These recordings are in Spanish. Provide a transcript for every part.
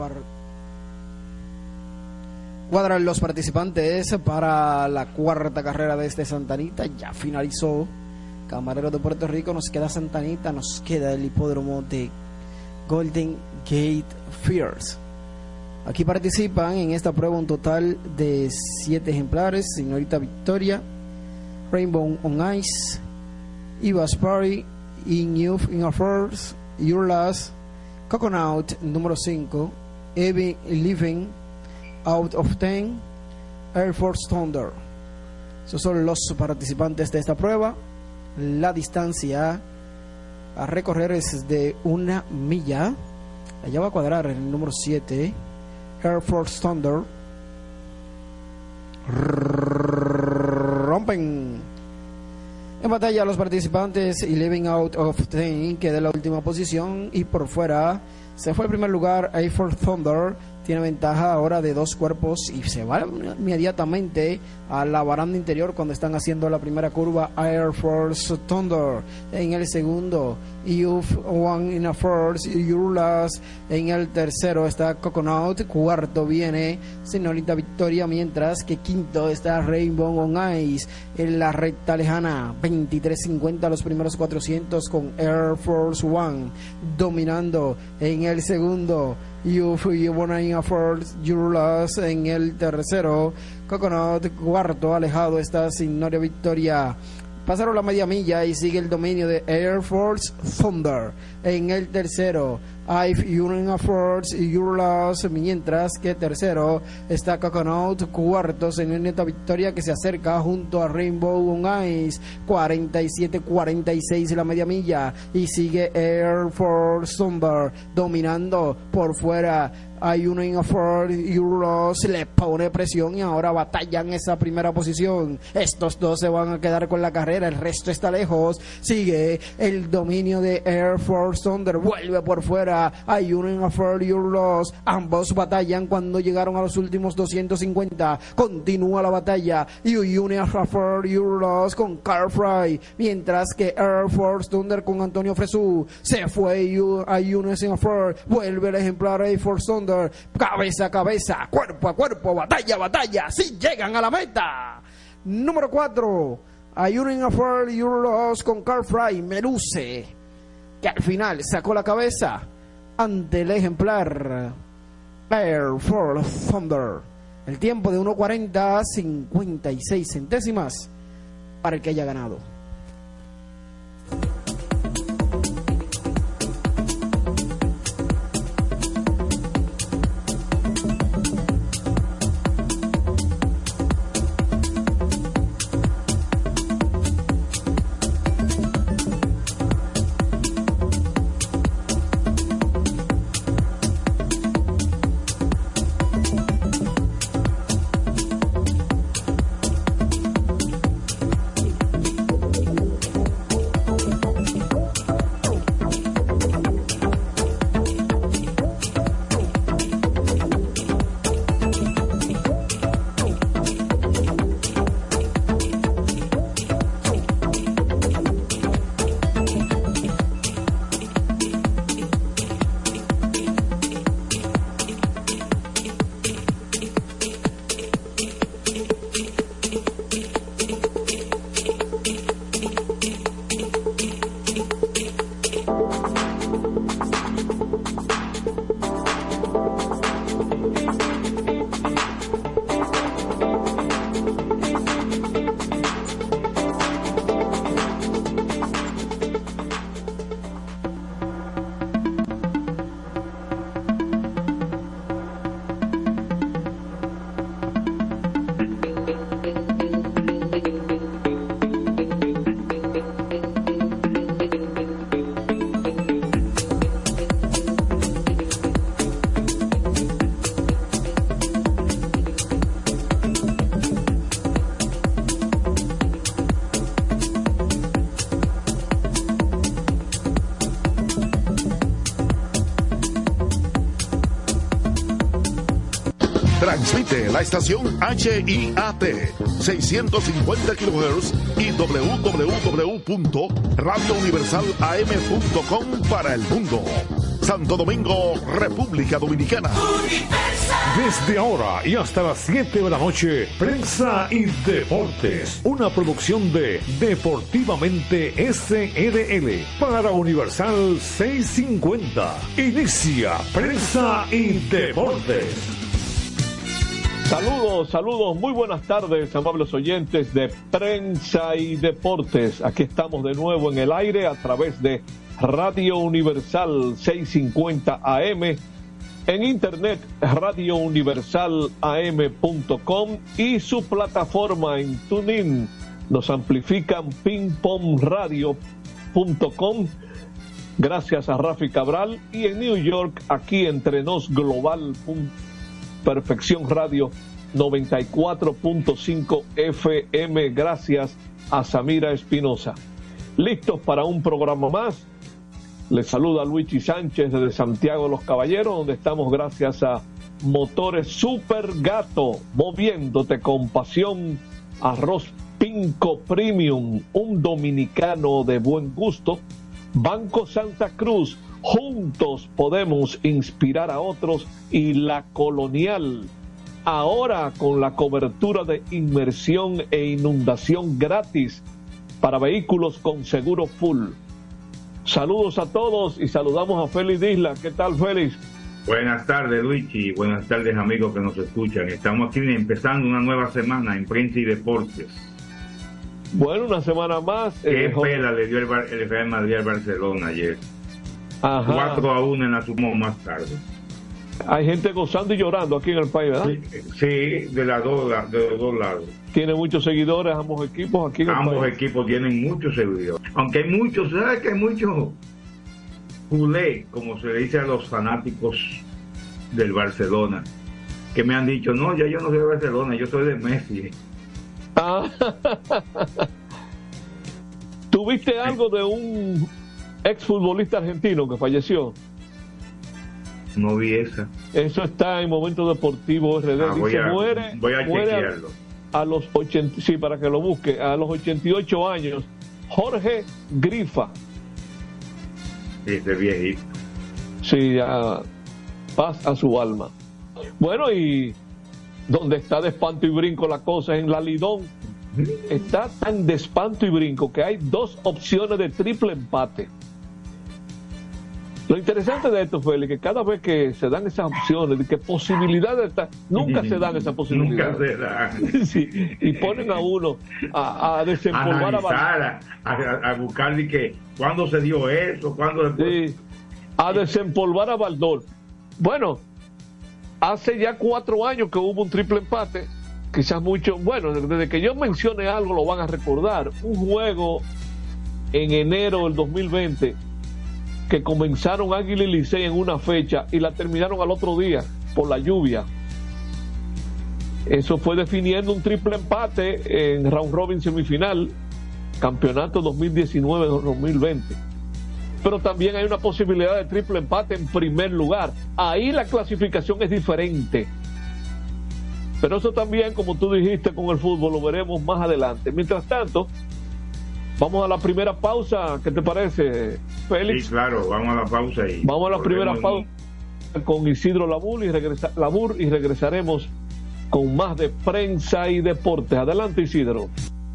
para cuadran los participantes para la cuarta carrera de este Santanita. Ya finalizó. Camarero de Puerto Rico, nos queda Santanita, nos queda el hipódromo de Golden Gate Fears. Aquí participan en esta prueba un total de siete ejemplares. Señorita Victoria, Rainbow on Ice, Ibas Party, In Youth in Affairs, Your Last, Coconut número 5, Evie Living, Out of Ten, Air Force Thunder. Esos son los participantes de esta prueba. La distancia a recorrer es de una milla. Allá va a cuadrar el número 7, Air Force Thunder. Rompen. En batalla los participantes y Living Out of Ten, que de la última posición y por fuera se fue el primer lugar Air Force Thunder tiene ventaja ahora de dos cuerpos y se va inmediatamente a la baranda interior cuando están haciendo la primera curva Air Force Thunder. En el segundo Youth One in a Force Last en el tercero está Coconut cuarto viene Señorita Victoria mientras que quinto está Rainbow on Ice en la recta lejana. 23.50 los primeros 400 con Air Force One dominando en el segundo You, you Wanna Afford Your Loss en el tercero. Coconut cuarto, alejado está Signoria Victoria. Pasaron la media milla y sigue el dominio de Air Force Thunder en el tercero. I've Union Force y Your Loss, mientras que tercero está Coconut, cuarto, señorita Victoria que se acerca junto a Rainbow on Ice, 47-46 la media milla y sigue Air Force Thunder dominando por fuera hay uno en Ford Euros, le pone presión y ahora batallan esa primera posición. Estos dos se van a quedar con la carrera, el resto está lejos. Sigue el dominio de Air Force Thunder, vuelve por fuera. Hay uno en Ford Euros, ambos batallan cuando llegaron a los últimos 250. Continúa la batalla y une Ford Euros con Carl Fry, mientras que Air Force Thunder con Antonio Fresú se fue. Hay uno en Ford, vuelve el ejemplar Air Force Thunder cabeza a cabeza, cuerpo a cuerpo, batalla a batalla, si llegan a la meta. Número 4, Ayunin Affair Euros con Carl Fry, Meruce, que al final sacó la cabeza ante el ejemplar Air Force Thunder. El tiempo de 1.40 56 centésimas para el que haya ganado. La estación HIAT 650 kHz y www.radiouniversalam.com para el mundo. Santo Domingo, República Dominicana. Desde ahora y hasta las 7 de la noche, Prensa y Deportes, una producción de Deportivamente SRL para Universal 650. Inicia Prensa y Deportes. Saludos, saludos, muy buenas tardes, amables oyentes de Prensa y Deportes. Aquí estamos de nuevo en el aire a través de Radio Universal 650 AM, en internet radiouniversalam.com y su plataforma en TuneIn. Nos amplifican pingpongradio.com gracias a Rafi Cabral y en New York aquí entre nos global Perfección Radio 94.5 FM. Gracias a Samira Espinosa. Listos para un programa más. Les saluda Luigi Sánchez desde Santiago de los Caballeros, donde estamos gracias a Motores Super Gato, moviéndote con pasión. Arroz Pinco Premium, un dominicano de buen gusto. Banco Santa Cruz, Juntos podemos inspirar a otros y la colonial. Ahora con la cobertura de inmersión e inundación gratis para vehículos con seguro full. Saludos a todos y saludamos a Félix Isla. ¿Qué tal, Félix? Buenas tardes, Luigi. Buenas tardes, amigos que nos escuchan. Estamos aquí empezando una nueva semana en Prensa y Deportes. Bueno, una semana más. ¿Qué eh, pela le dio el, el Real Madrid al Barcelona ayer? 4 a 1 en la sumó más tarde. Hay gente gozando y llorando aquí en el país, ¿verdad? Sí, de, las dos, de los dos lados. Tiene muchos seguidores ambos equipos aquí en Ambos equipos tienen muchos seguidores. Aunque hay muchos, ¿sabes que hay muchos culé, como se le dice a los fanáticos del Barcelona, que me han dicho, no, ya yo no soy de Barcelona, yo soy de Messi. Ah. ¿Tuviste algo de un exfutbolista argentino que falleció. No vi esa. Eso está en Momento Deportivo RD. Ah, voy, a, muere, a chequearlo. A, los 80, sí, para que lo busque, a los 88 años, Jorge Grifa. Ese viejito. Sí, paz a su alma. Bueno, y donde está de espanto y brinco la cosa en la Lidón, está tan de espanto y brinco que hay dos opciones de triple empate. Lo interesante de esto, fue que cada vez que se dan esas opciones, de que posibilidades, nunca se dan esas posibilidades. Nunca se dan. Sí, y ponen a uno a, a desempolvar a, a, a, buscar de que cuándo se dio eso, cuándo después. Sí, a desempolvar a Baldor. Bueno, hace ya cuatro años que hubo un triple empate, quizás mucho, bueno, desde que yo mencione algo lo van a recordar, un juego en enero del 2020 que comenzaron Águila y Licey en una fecha y la terminaron al otro día por la lluvia. Eso fue definiendo un triple empate en round robin semifinal, campeonato 2019-2020. Pero también hay una posibilidad de triple empate en primer lugar. Ahí la clasificación es diferente. Pero eso también, como tú dijiste con el fútbol, lo veremos más adelante. Mientras tanto, Vamos a la primera pausa, ¿qué te parece, Félix? Sí, claro, vamos a la pausa y Vamos a la primera pausa con Isidro Labur y, regresa, Labur y regresaremos con más de prensa y deportes. Adelante, Isidro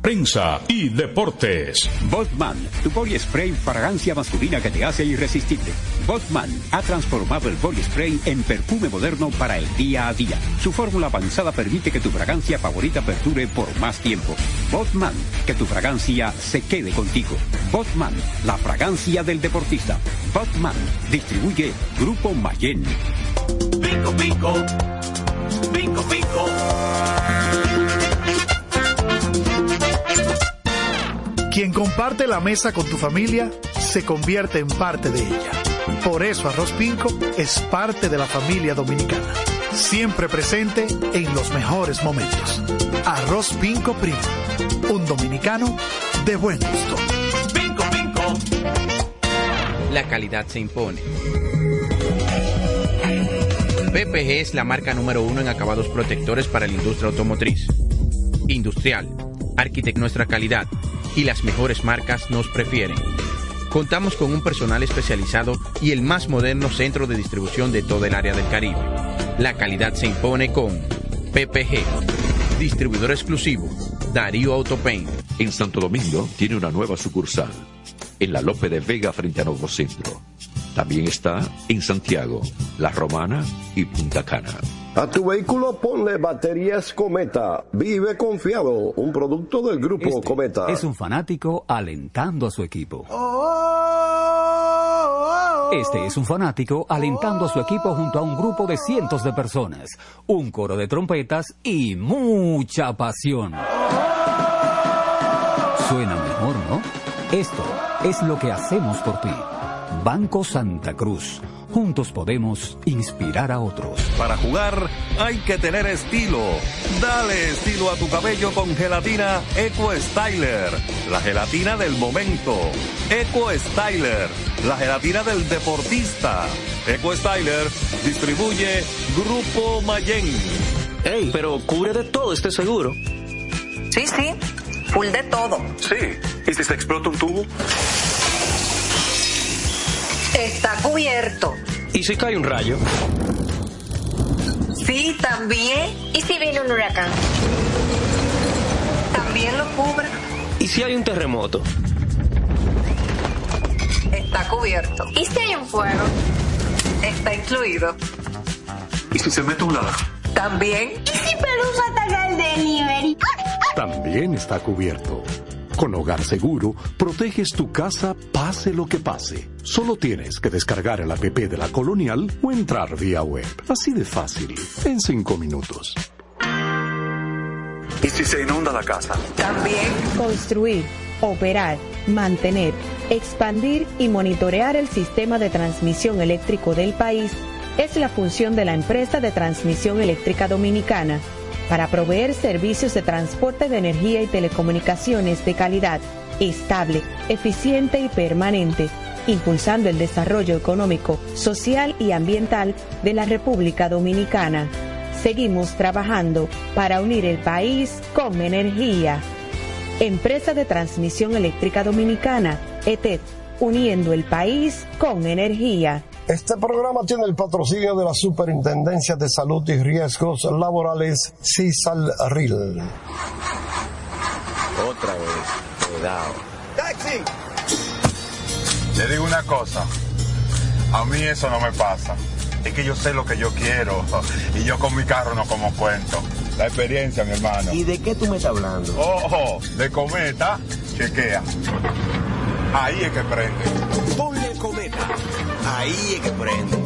prensa y deportes. Botman, tu body spray fragancia masculina que te hace irresistible. Botman ha transformado el body spray en perfume moderno para el día a día. Su fórmula avanzada permite que tu fragancia favorita perdure por más tiempo. Botman, que tu fragancia se quede contigo. Botman, la fragancia del deportista. Botman, distribuye Grupo Mayen. Pico, pico. Pico, pico. Quien comparte la mesa con tu familia se convierte en parte de ella. Por eso Arroz Pinco es parte de la familia dominicana. Siempre presente en los mejores momentos. Arroz Pinco Primo. Un dominicano de buen gusto. Pinco Pinco. La calidad se impone. PPG es la marca número uno en acabados protectores para la industria automotriz. Industrial. Arquitect nuestra calidad y las mejores marcas nos prefieren. Contamos con un personal especializado y el más moderno centro de distribución de todo el área del Caribe. La calidad se impone con PPG, distribuidor exclusivo, Darío Autopain. En Santo Domingo tiene una nueva sucursal, en la Lope de Vega frente a Nuevo Centro. También está en Santiago, La Romana y Punta Cana. A tu vehículo ponle baterías Cometa. Vive confiado. Un producto del grupo Este Cometa. Es un fanático alentando a su equipo. Este es un fanático alentando a su equipo junto a un grupo de cientos de personas, un coro de trompetas y mucha pasión. Suena mejor, ¿no? Esto es lo que hacemos por ti. Banco Santa Cruz. Juntos podemos inspirar a otros. Para jugar hay que tener estilo. Dale estilo a tu cabello con gelatina Eco Styler, la gelatina del momento. Eco Styler, la gelatina del deportista. Eco Styler distribuye Grupo Mayen. Ey, pero cubre de todo este seguro. Sí, sí, full de todo. Sí. ¿Y si se explota un tubo? Está cubierto. ¿Y si cae un rayo? Sí, también. ¿Y si viene un huracán? También lo cubre. ¿Y si hay un terremoto? Está cubierto. ¿Y si hay un fuego? Está incluido. ¿Y si se mete un ladrón? También. ¿Y si Pelusa ataca el delivery? También está cubierto. Con Hogar Seguro, proteges tu casa pase lo que pase. Solo tienes que descargar el app de la Colonial o entrar vía web. Así de fácil, en cinco minutos. ¿Y si se inunda la casa? También. Construir, operar, mantener, expandir y monitorear el sistema de transmisión eléctrico del país es la función de la empresa de transmisión eléctrica dominicana para proveer servicios de transporte de energía y telecomunicaciones de calidad, estable, eficiente y permanente, impulsando el desarrollo económico, social y ambiental de la República Dominicana. Seguimos trabajando para unir el país con energía. Empresa de Transmisión Eléctrica Dominicana, ETED, uniendo el país con energía. Este programa tiene el patrocinio de la Superintendencia de Salud y Riesgos Laborales, CISAL-RIL. Otra vez, cuidado. ¡Taxi! Le digo una cosa, a mí eso no me pasa. Es que yo sé lo que yo quiero y yo con mi carro no como cuento. La experiencia, mi hermano. ¿Y de qué tú me estás hablando? Ojo, de cometa, chequea. Ahí es que prende. Ponle. Ahí es que prende.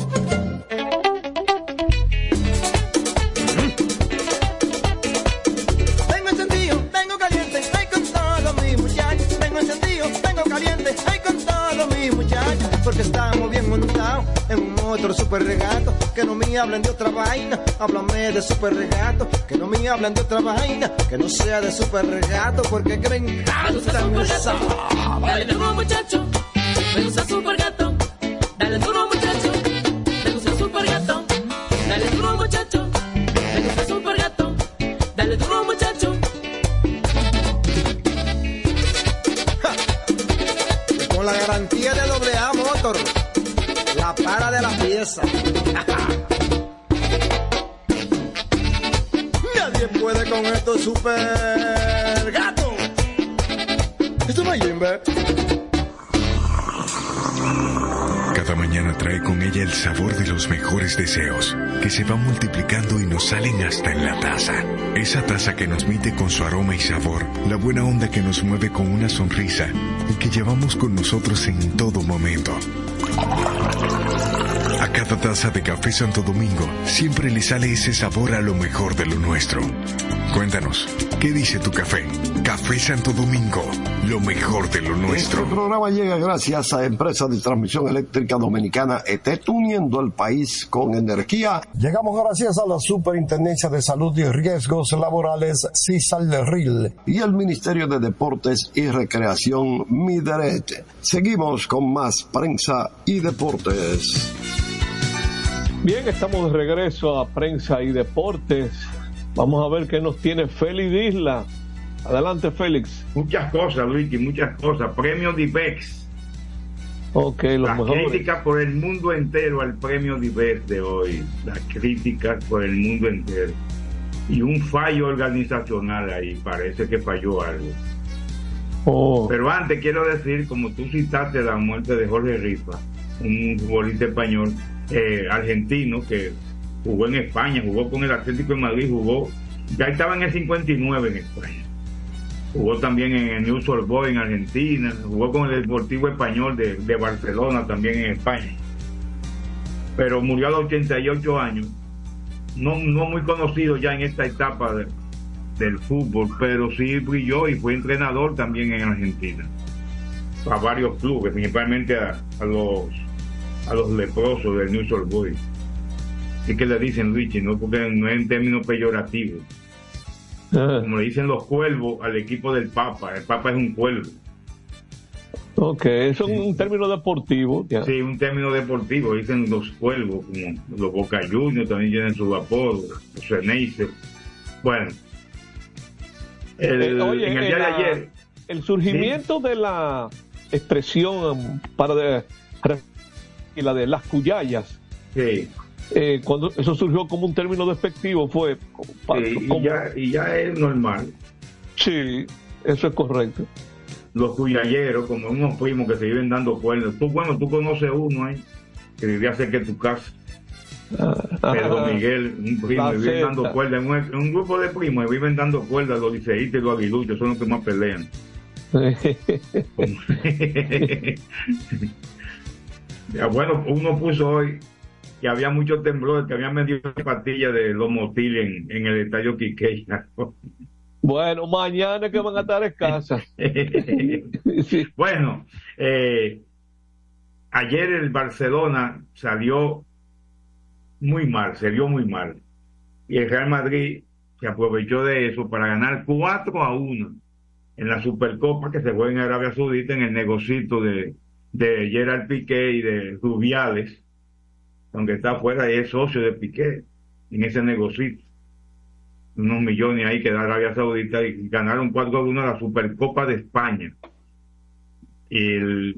Tengo encendido, tengo caliente, ay con todos mis muchachos. Tengo encendido, tengo caliente, ay con todos mis muchachos. Porque estamos bien montados en un otro super regato. Que no me hablen de otra vaina, háblame de super regato. Que no me hablen de otra vaina, que no sea de super regato. Porque que me encanta duro muchacho, me gusta super gato. Dale duro muchacho, me gusta super gato. Dale duro muchacho, me gusta super gato. Dale duro muchacho. Con la garantía de doble A Motor, la para de la pieza. Nadie puede con esto super gato. Esto no hay Jimbe. Trae con ella el sabor de los mejores deseos, que se van multiplicando y nos salen hasta en la taza. Esa taza que nos mite con su aroma y sabor, la buena onda que nos mueve con una sonrisa y que llevamos con nosotros en todo momento. A cada taza de café Santo Domingo siempre le sale ese sabor a lo mejor de lo nuestro. Cuéntanos, ¿qué dice tu café? Café Santo Domingo, lo mejor de lo nuestro. Este programa llega gracias a Empresa de Transmisión Eléctrica Dominicana ETET, uniendo el país con energía. Llegamos gracias a la Superintendencia de Salud y Riesgos Laborales, CISAL-RIL, y el Ministerio de Deportes y Recreación, MIDERET. Seguimos con más prensa y deportes. Bien, estamos de regreso a prensa y deportes. Vamos a ver qué nos tiene Félix Isla. Adelante, Félix. Muchas cosas, Luigi, muchas cosas. Premio Divex Ok, los Las mejores. críticas por el mundo entero al premio Divers de hoy. Las críticas por el mundo entero. Y un fallo organizacional ahí. Parece que falló algo. Oh, Pero antes quiero decir, como tú citaste la muerte de Jorge Rifa, un futbolista español, eh, argentino que jugó en España, jugó con el Atlético de Madrid, jugó, ya estaba en el 59 en España. Jugó también en el News Old Boys en Argentina, jugó con el Deportivo Español de, Barcelona también en España. Pero murió a los 88 años. No, no muy conocido ya en esta etapa de- del fútbol, pero sí brilló y fue entrenador también en Argentina. A varios clubes, principalmente a, los a los leprosos del News Old Boys. Así que le dicen Luigi, no porque no es en términos peyorativos. Como le dicen los cuervos al equipo del Papa, el Papa es un cuervo. ok, eso es un término deportivo. ya. Sí, un término deportivo, dicen los cuervos, como los Boca Juniors también tienen su apodo, los Ceneices. Bueno, el- Eh, oye, en el día de ayer, el surgimiento de la expresión para de, y la de las cuyayas, sí, eh, cuando eso surgió como un término despectivo, fue sí, y, ya, y ya es normal. sí, eso es correcto. Los cuyayeros, como unos primos que se viven dando cuerdas. Tú, bueno, tú conoces uno ahí, que vivía cerca de tu casa. Pedro Ah, Miguel, un primo, viven dando cuerdas. Un, un grupo de primos viven dando cuerdas, los liceístas y los aguiluchos, son los que más pelean. Bueno, uno puso hoy que había muchos temblores, que habían vendido pastillas de los motil en, en el estadio Quiqueya. Bueno, mañana que van a estar escasas. Bueno, eh, ayer el Barcelona salió muy mal, se vio muy mal. Y el Real Madrid se aprovechó de eso para ganar 4 a 1 en la Supercopa que se juega en Arabia Saudita en el negocito de, de Gerard Piqué y de Rubiales, aunque está afuera y es socio de Piqué en ese negocito. Unos millones ahí que da Arabia Saudita y ganaron 4 a 1 la Supercopa de España. Y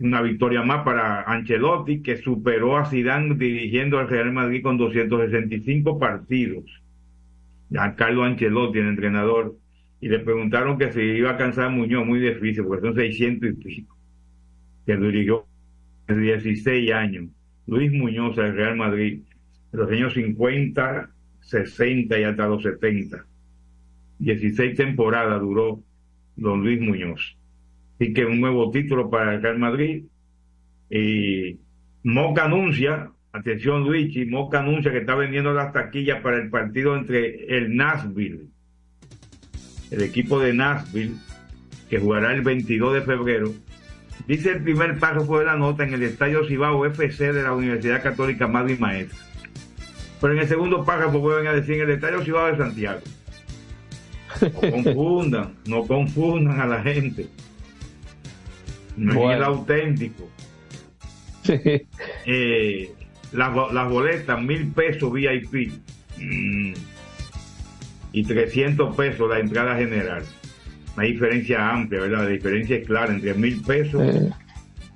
una victoria más para Ancelotti que superó a Zidane dirigiendo al Real Madrid con 265 partidos. A Carlos Ancelotti, el entrenador, y le preguntaron que si iba a cansar Muñoz, muy difícil, porque son 600 y pico, que dirigió 16 años. Luis Muñoz al Real Madrid, de los años 50, 60 y hasta los 70. 16 temporadas duró don Luis Muñoz. Así que un nuevo título para el Real Madrid. Y Moca anuncia, atención Luigi, Moca anuncia que está vendiendo las taquillas para el partido entre el Nashville, el equipo de Nashville, que jugará el 22 de febrero. Dice el primer párrafo de la nota en el Estadio Cibao FC de la Universidad Católica Madre y Maestra. Pero en el segundo párrafo vuelven a decir en el Estadio Cibao de Santiago. No confundan, no confundan a la gente. No es el auténtico. Eh, las boletas, mil pesos VIP mm, y 300 pesos la entrada general. Una diferencia amplia, ¿verdad? La diferencia es clara entre mil pesos.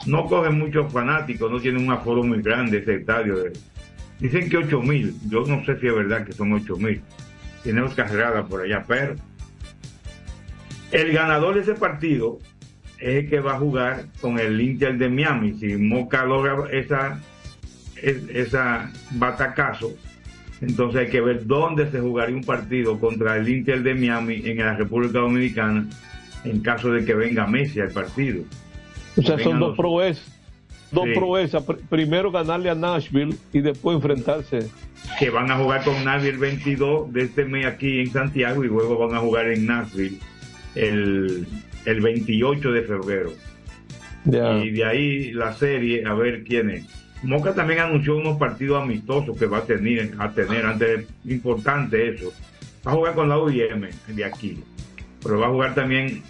No cogen muchos fanáticos, no tienen un aforo muy grande ese estadio. de- Dicen que 8 mil. Yo no sé si es verdad que son 8 mil. Tenemos carrera por allá, pero el ganador de ese partido es el que va a jugar con el Inter de Miami. Si Moca logra esa, es- esa batacazo, entonces hay que ver dónde se jugaría un partido contra el Inter de Miami en la República Dominicana en caso de que venga Messi al partido. O sea, son dos los- proezas. Dos Sí. proezas. Pr- primero ganarle a Nashville y después enfrentarse. que van a jugar con Nashville el 22 de este mes aquí en Santiago y luego van a jugar en Nashville el, el 28 de febrero. Ya. Y de ahí la serie, a ver quién es. Moca también anunció unos partidos amistosos que va a tener, a tener antes, importante eso. Va a jugar con la UIM de aquí, pero va a jugar también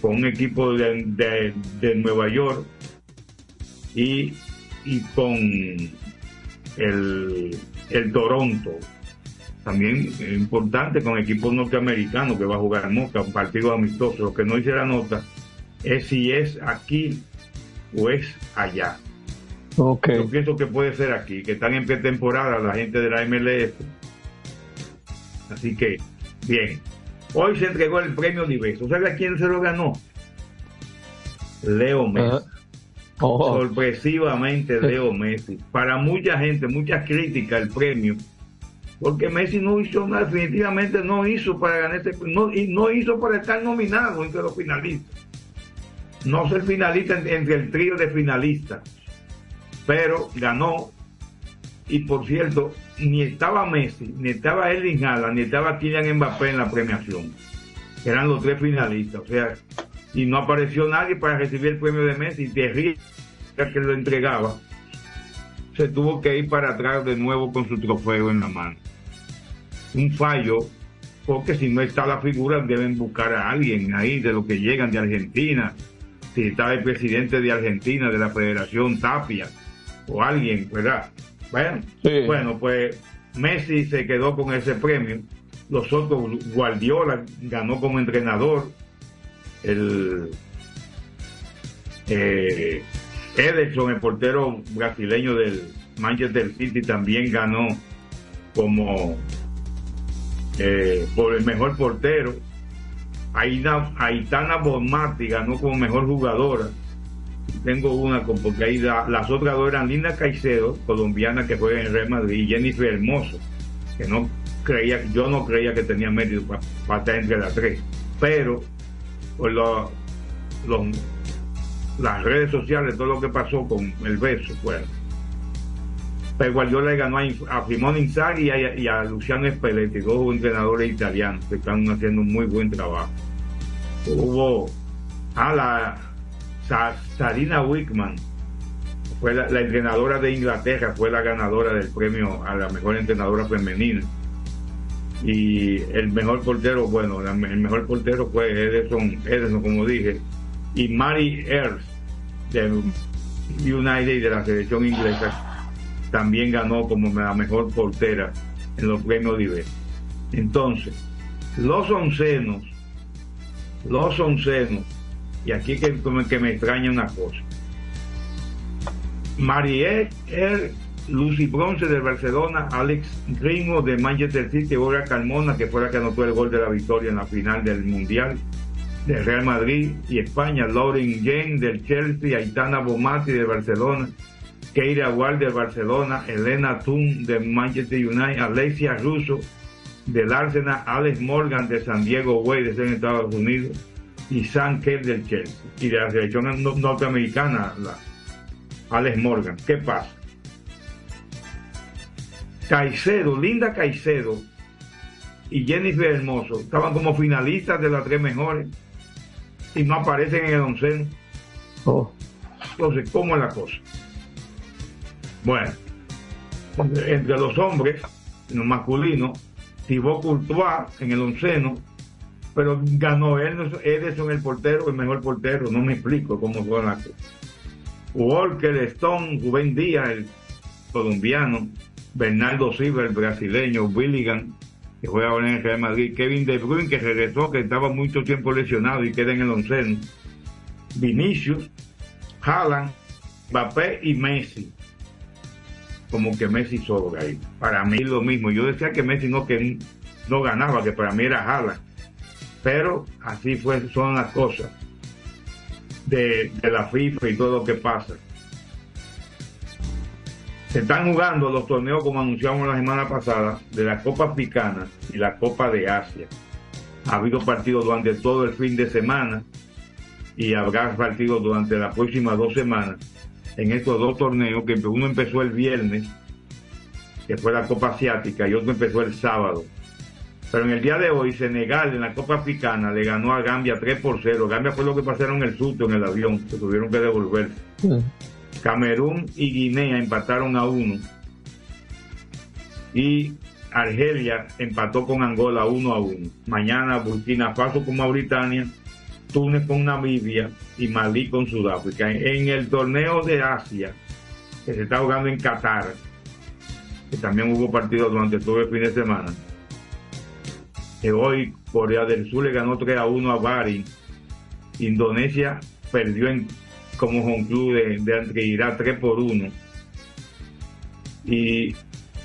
con un equipo de, de- Nueva York y, y con el, el Toronto. También importante con equipos norteamericanos que va a jugar Moca, un partido amistoso. Lo que no hice la nota es si es aquí o es allá. Yo pienso que puede ser aquí, que están en pretemporada la gente de la MLS. Así que, bien. Hoy se entregó el premio Diverso. ¿Sabe a quién se lo ganó? Leo Messi. Oh. Sorpresivamente Leo Messi. Para mucha gente, muchas críticas el premio. Porque Messi no hizo nada, definitivamente no hizo para ganar este no, y no hizo para estar nominado entre los finalistas. No ser finalista en- entre el trío de finalistas. Pero ganó. Y por cierto, ni estaba Messi, ni estaba Erling Haaland, ni estaba Kylian Mbappé en la premiación. Eran los tres finalistas. O sea, y no apareció nadie para recibir el premio de Messi. Terry, que lo entregaba, se tuvo que ir para atrás de nuevo con su trofeo en la mano. Un fallo, porque si no está la figura, deben buscar a alguien ahí de los que llegan de Argentina. Si está el presidente de Argentina, de la Federación Tapia, o alguien, ¿verdad? Bueno, bueno, pues Messi se quedó con ese premio. Los otros, Guardiola ganó como entrenador. El eh, Ederson, el portero brasileño del Manchester City, también ganó como eh, por el mejor portero. Aitana Bonmati ganó como mejor jugadora. Tengo una con porque ahí la- las otras dos eran Linda Caicedo, colombiana que juega en Real Madrid, y Jennifer Hermoso, que no creía, yo no creía que tenía mérito para estar entre las tres. Pero por los- las redes sociales, todo lo que pasó con el beso, bueno. Pero Guardiola le ganó a, a Simone Inzaghi y a, y a Luciano Spalletti, dos entrenadores italianos que están haciendo un muy buen trabajo. Hubo a la Sarina Wickman, fue la, entrenadora de Inglaterra, fue la ganadora del premio a la mejor entrenadora femenina. Y el mejor portero, bueno, el mejor portero fue Ederson, Ederson como dije, y Mary Earls de United y de la selección inglesa también ganó como la mejor portera en los premios diversos. Entonces, los oncenos, los oncenos, y aquí que, que me extraña una cosa. Mariette Er, Lucy Bronce del Barcelona, Alex Gringo de Manchester City, Olga Carmona, que fue la que anotó el gol de la victoria en la final del Mundial de Real Madrid y España, Lauren Jane del Chelsea, Aitana Bomati de Barcelona, Keira Ward del Barcelona, Elena Thun de Manchester United, Alexia Russo del Arsenal, Alex Morgan de San Diego Way de Estados Unidos y Sam Kerr del Chelsea y de la selección no- norteamericana, la Alex Morgan. ¿Qué pasa? Caicedo, Linda Caicedo y Jennifer Hermoso estaban como finalistas de las tres mejores y no aparecen en el onceno. Entonces, ¿cómo es la cosa? Bueno, entre los hombres, en los masculinos, Thibaut Courtois en el onceno, pero ganó él, Ederson el portero, el mejor portero, no me explico cómo fue la cosa. Walker Stone, Rubén Díaz, el colombiano, Bernardo Silva, el brasileño, Willigan, que juega ahora en el Real Madrid, Kevin De Bruyne, que regresó, que estaba mucho tiempo lesionado y queda en el onceno, Vinicius, Haaland, Mbappé y Messi. Como que Messi sobra ahí. Para mí lo mismo. Yo decía que Messi no, no ganaba, que para mí era Haaland. Pero así fue, son las cosas de, de la FIFA y todo lo que pasa. Se están jugando los torneos, como anunciamos la semana pasada, de la Copa Africana y la Copa de Asia. Ha habido partidos durante todo el fin de semana y habrá partidos durante las próximas dos semanas en estos dos torneos, que uno empezó el viernes, que fue la Copa Asiática, y otro empezó el sábado. Pero en el día de hoy, Senegal en la Copa Africana le ganó a Gambia 3 por 0. Gambia fue lo que pasaron el susto en el avión, que tuvieron que devolverse. Camerún y Guinea empataron a uno. Y Argelia empató con Angola 1 a 1. Mañana Burkina Faso con Mauritania, Túnez con Namibia y Malí con Sudáfrica. En el torneo de Asia, que se está jugando en Qatar, que también hubo partidos durante todo el fin de semana. Que hoy Corea del Sur le ganó 3 a 1 a Bari Indonesia perdió en, como home club de, de ante Irak 3 por 1. Y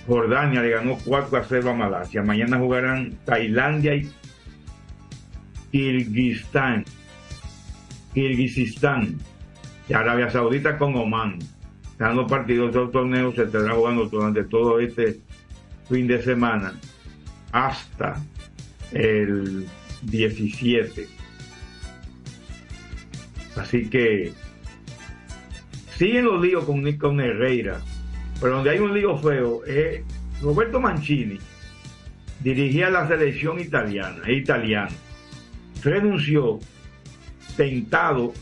Jordania le ganó 4 a 0 a Malasia. Mañana jugarán Tailandia y Kirguistán. Kirguistán. Y Arabia Saudita con Oman. Están los partidos del torneo se estará jugando durante todo este fin de semana hasta el 17. Así que siguen los líos con, con Herrera, pero donde hay un lío feo es Roberto Mancini dirigía la selección italiana, italiano, renunció tentado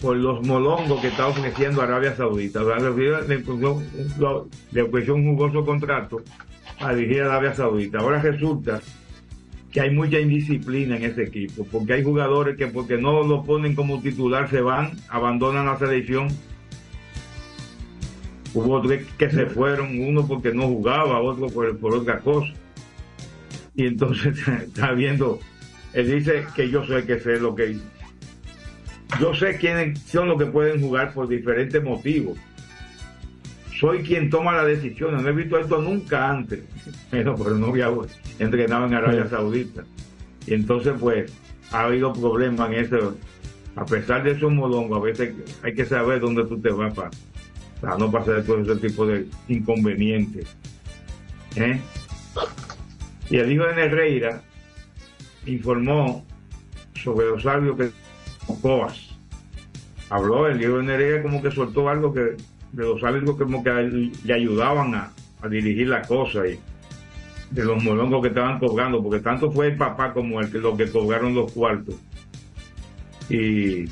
por los molongos que está ofreciendo Arabia Saudita. Le ofreció un jugoso contrato a dirigir a Arabia Saudita. Ahora resulta que hay mucha indisciplina en ese equipo, porque hay jugadores que porque no lo ponen como titular se van, abandonan la selección. Hubo otros que se fueron, uno porque no jugaba, otro por, por otra cosa. Y entonces está viendo, él dice que yo sé que sé lo que... Yo sé quiénes son los que pueden jugar por diferentes motivos. Soy quien toma la decisión. No he visto esto nunca antes. Pero, pero no había entrenado en Arabia Saudita. Y entonces, pues, ha habido problemas en eso. A pesar de esos molongos, a veces hay que saber dónde tú te vas para, para no pasar todo ese tipo de inconvenientes. ¿Eh? Y el hijo de Nereira informó sobre los sabios que Coas. Habló, el hijo de Nereira como que soltó algo que de los árbitros como que le ayudaban a, dirigir la cosa y de los molongos que estaban cobrando, porque tanto fue el papá como el que los que cobraron los cuartos. Y,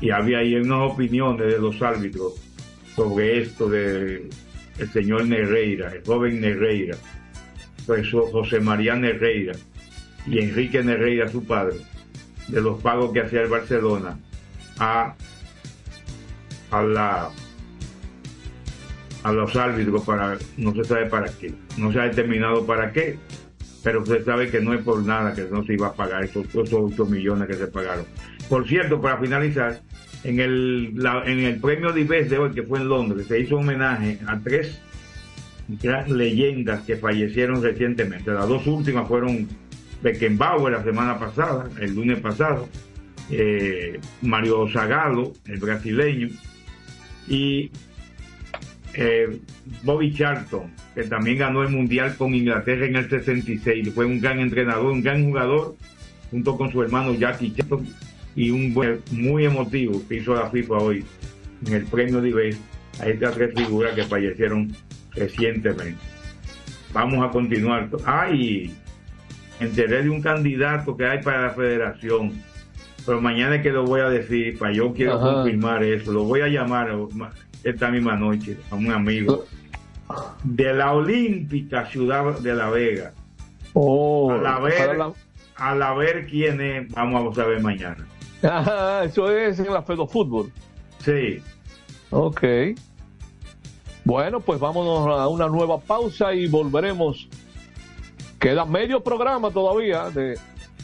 y había ahí unas opiniones de los árbitros sobre esto de señor Nereira, el joven Nereira, pues José María Nereira y Enrique Nereira, su padre, de los pagos que hacía el Barcelona a, a la a los árbitros para no se sabe para qué, no se ha determinado para qué, pero se sabe que no es por nada que no se iba a pagar esos, esos 8 millones que se pagaron. Por cierto, para finalizar, en el, la, en el premio Dives de hoy, que fue en Londres, se hizo homenaje a tres leyendas que fallecieron recientemente. Las dos últimas fueron Beckenbauer la semana pasada, el lunes pasado, eh, Mario Zagalo, el brasileño, y eh, Bobby Charlton, que también ganó el Mundial con Inglaterra en el 66, fue un gran entrenador, un gran jugador, junto con su hermano Jackie Charlton, y un buen, muy emotivo que hizo la FIFA hoy en el premio de a estas tres figuras que fallecieron recientemente. Vamos a continuar. Ay, enteré de un candidato que hay para la federación, pero mañana es que lo voy a decir, para yo quiero Ajá. confirmar eso, lo voy a llamar esta misma noche a un amigo de la Olímpica Ciudad de La Vega. Oh, a la ver, la- a la ver quién es, vamos a saber mañana. Ajá, eso es en la Fedo Fútbol. Sí. Ok. Bueno, pues vámonos a una nueva pausa y volveremos. Queda medio programa todavía de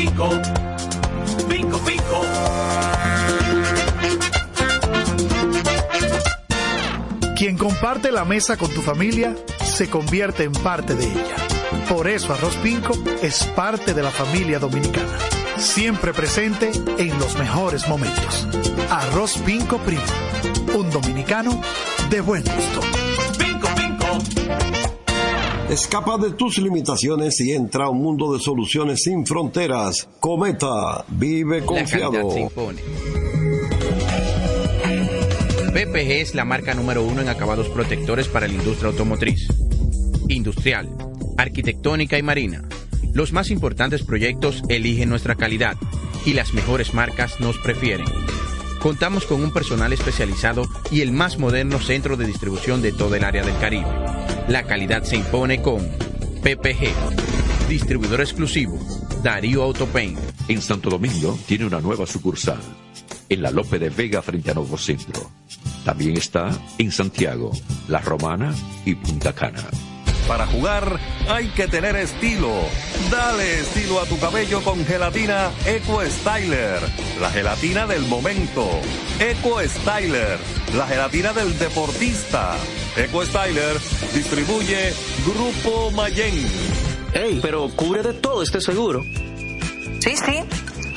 Pico, pico. Pico. Quien comparte la mesa con tu familia se convierte en parte de ella. Por eso Arroz Pinco es parte de la familia dominicana. Siempre presente en los mejores momentos. Arroz Pinco Primo. Un dominicano de buen gusto. Escapa de tus limitaciones y entra a un mundo de soluciones sin fronteras. Cometa, vive confiado. PPG es la marca número uno en acabados protectores para la industria automotriz, industrial, arquitectónica y marina. Los más importantes proyectos eligen nuestra calidad y las mejores marcas nos prefieren. Contamos con un personal especializado y el más moderno centro de distribución de todo el área del Caribe. La calidad se impone con PPG, distribuidor exclusivo, Darío Autopain. En Santo Domingo tiene una nueva sucursal, en la Lope de Vega frente a Nuevo Centro. También está en Santiago, La Romana y Punta Cana. Para jugar hay que tener estilo. Dale estilo a tu cabello con gelatina Eco Styler, la gelatina del momento. Eco Styler, la gelatina del deportista. Eco Styler distribuye Grupo Mayen. Ey, pero cubre de todo este seguro. Sí, sí,